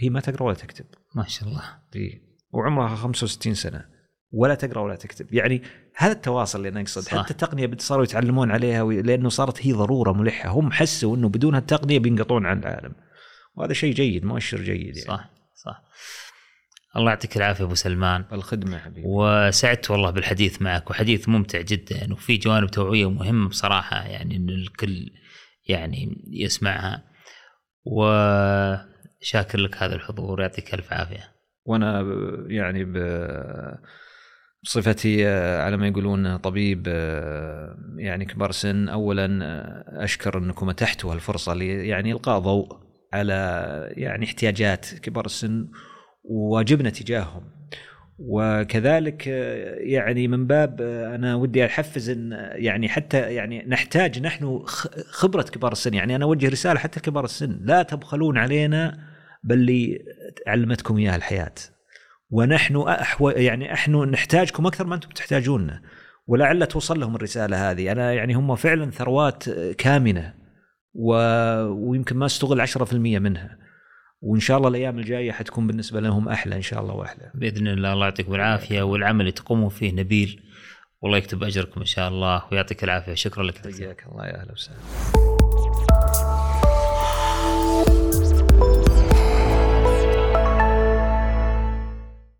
هي ما تقرأ ولا تكتب. ما شاء الله. دي وعمرها 65 سنة. ولا تقرأ ولا تكتب. يعني هذا التواصل اللي نقصد صح. حتى التقنية صاروا يتعلمون عليها لأنه صارت هي ضرورة ملحة. هم حسوا إنه بدون هالتقنية بينقطعون عن العالم. وهذا شيء جيد مؤشر جيد يعني. صح صح. الله يعطيك العافية أبو سلمان. الخدمه حبيبي. وسعدت والله بالحديث معك وحديث ممتع جدا وفي جوانب توعيه مهمة بصراحة يعني إن الكل يعني يسمعها. وشاكر لك هذا الحضور يعطيك ألف عافية. وأنا يعني ب بصفتي آه، على ما يقولون طبيب آه، يعني كبار سن. اولا آه، أشكر أنكم أتحتوا هالفرصة لي يعني إلقاء ضوء على يعني احتياجات كبار السن وواجبنا تجاههم. وكذلك يعني من باب أنا ودي أحفز إن يعني حتى يعني نحتاج نحن خبرة كبار السن. يعني أنا أوجه رسالة حتى كبار السن. لا تبخلون علينا باللي علمتكم اياه الحياة. ونحن أحو يعني نحن نحتاجكم أكثر ما أنتم تحتاجوننا. ولعل توصل لهم الرسالة هذه. أنا يعني هم فعلا ثروات كامنة و... ويمكن ما استغل 10% منها. وإن شاء الله الأيام الجاية حتكون بالنسبة لهم أحلى إن شاء الله وأحلى. بإذن الله. الله يعطيكم العافية والعمل اللي تقومون فيه نبيل. والله يكتب أجركم إن شاء الله ويعطيك العافية. شكرا لك حياك الله يا أهلا وسهلا.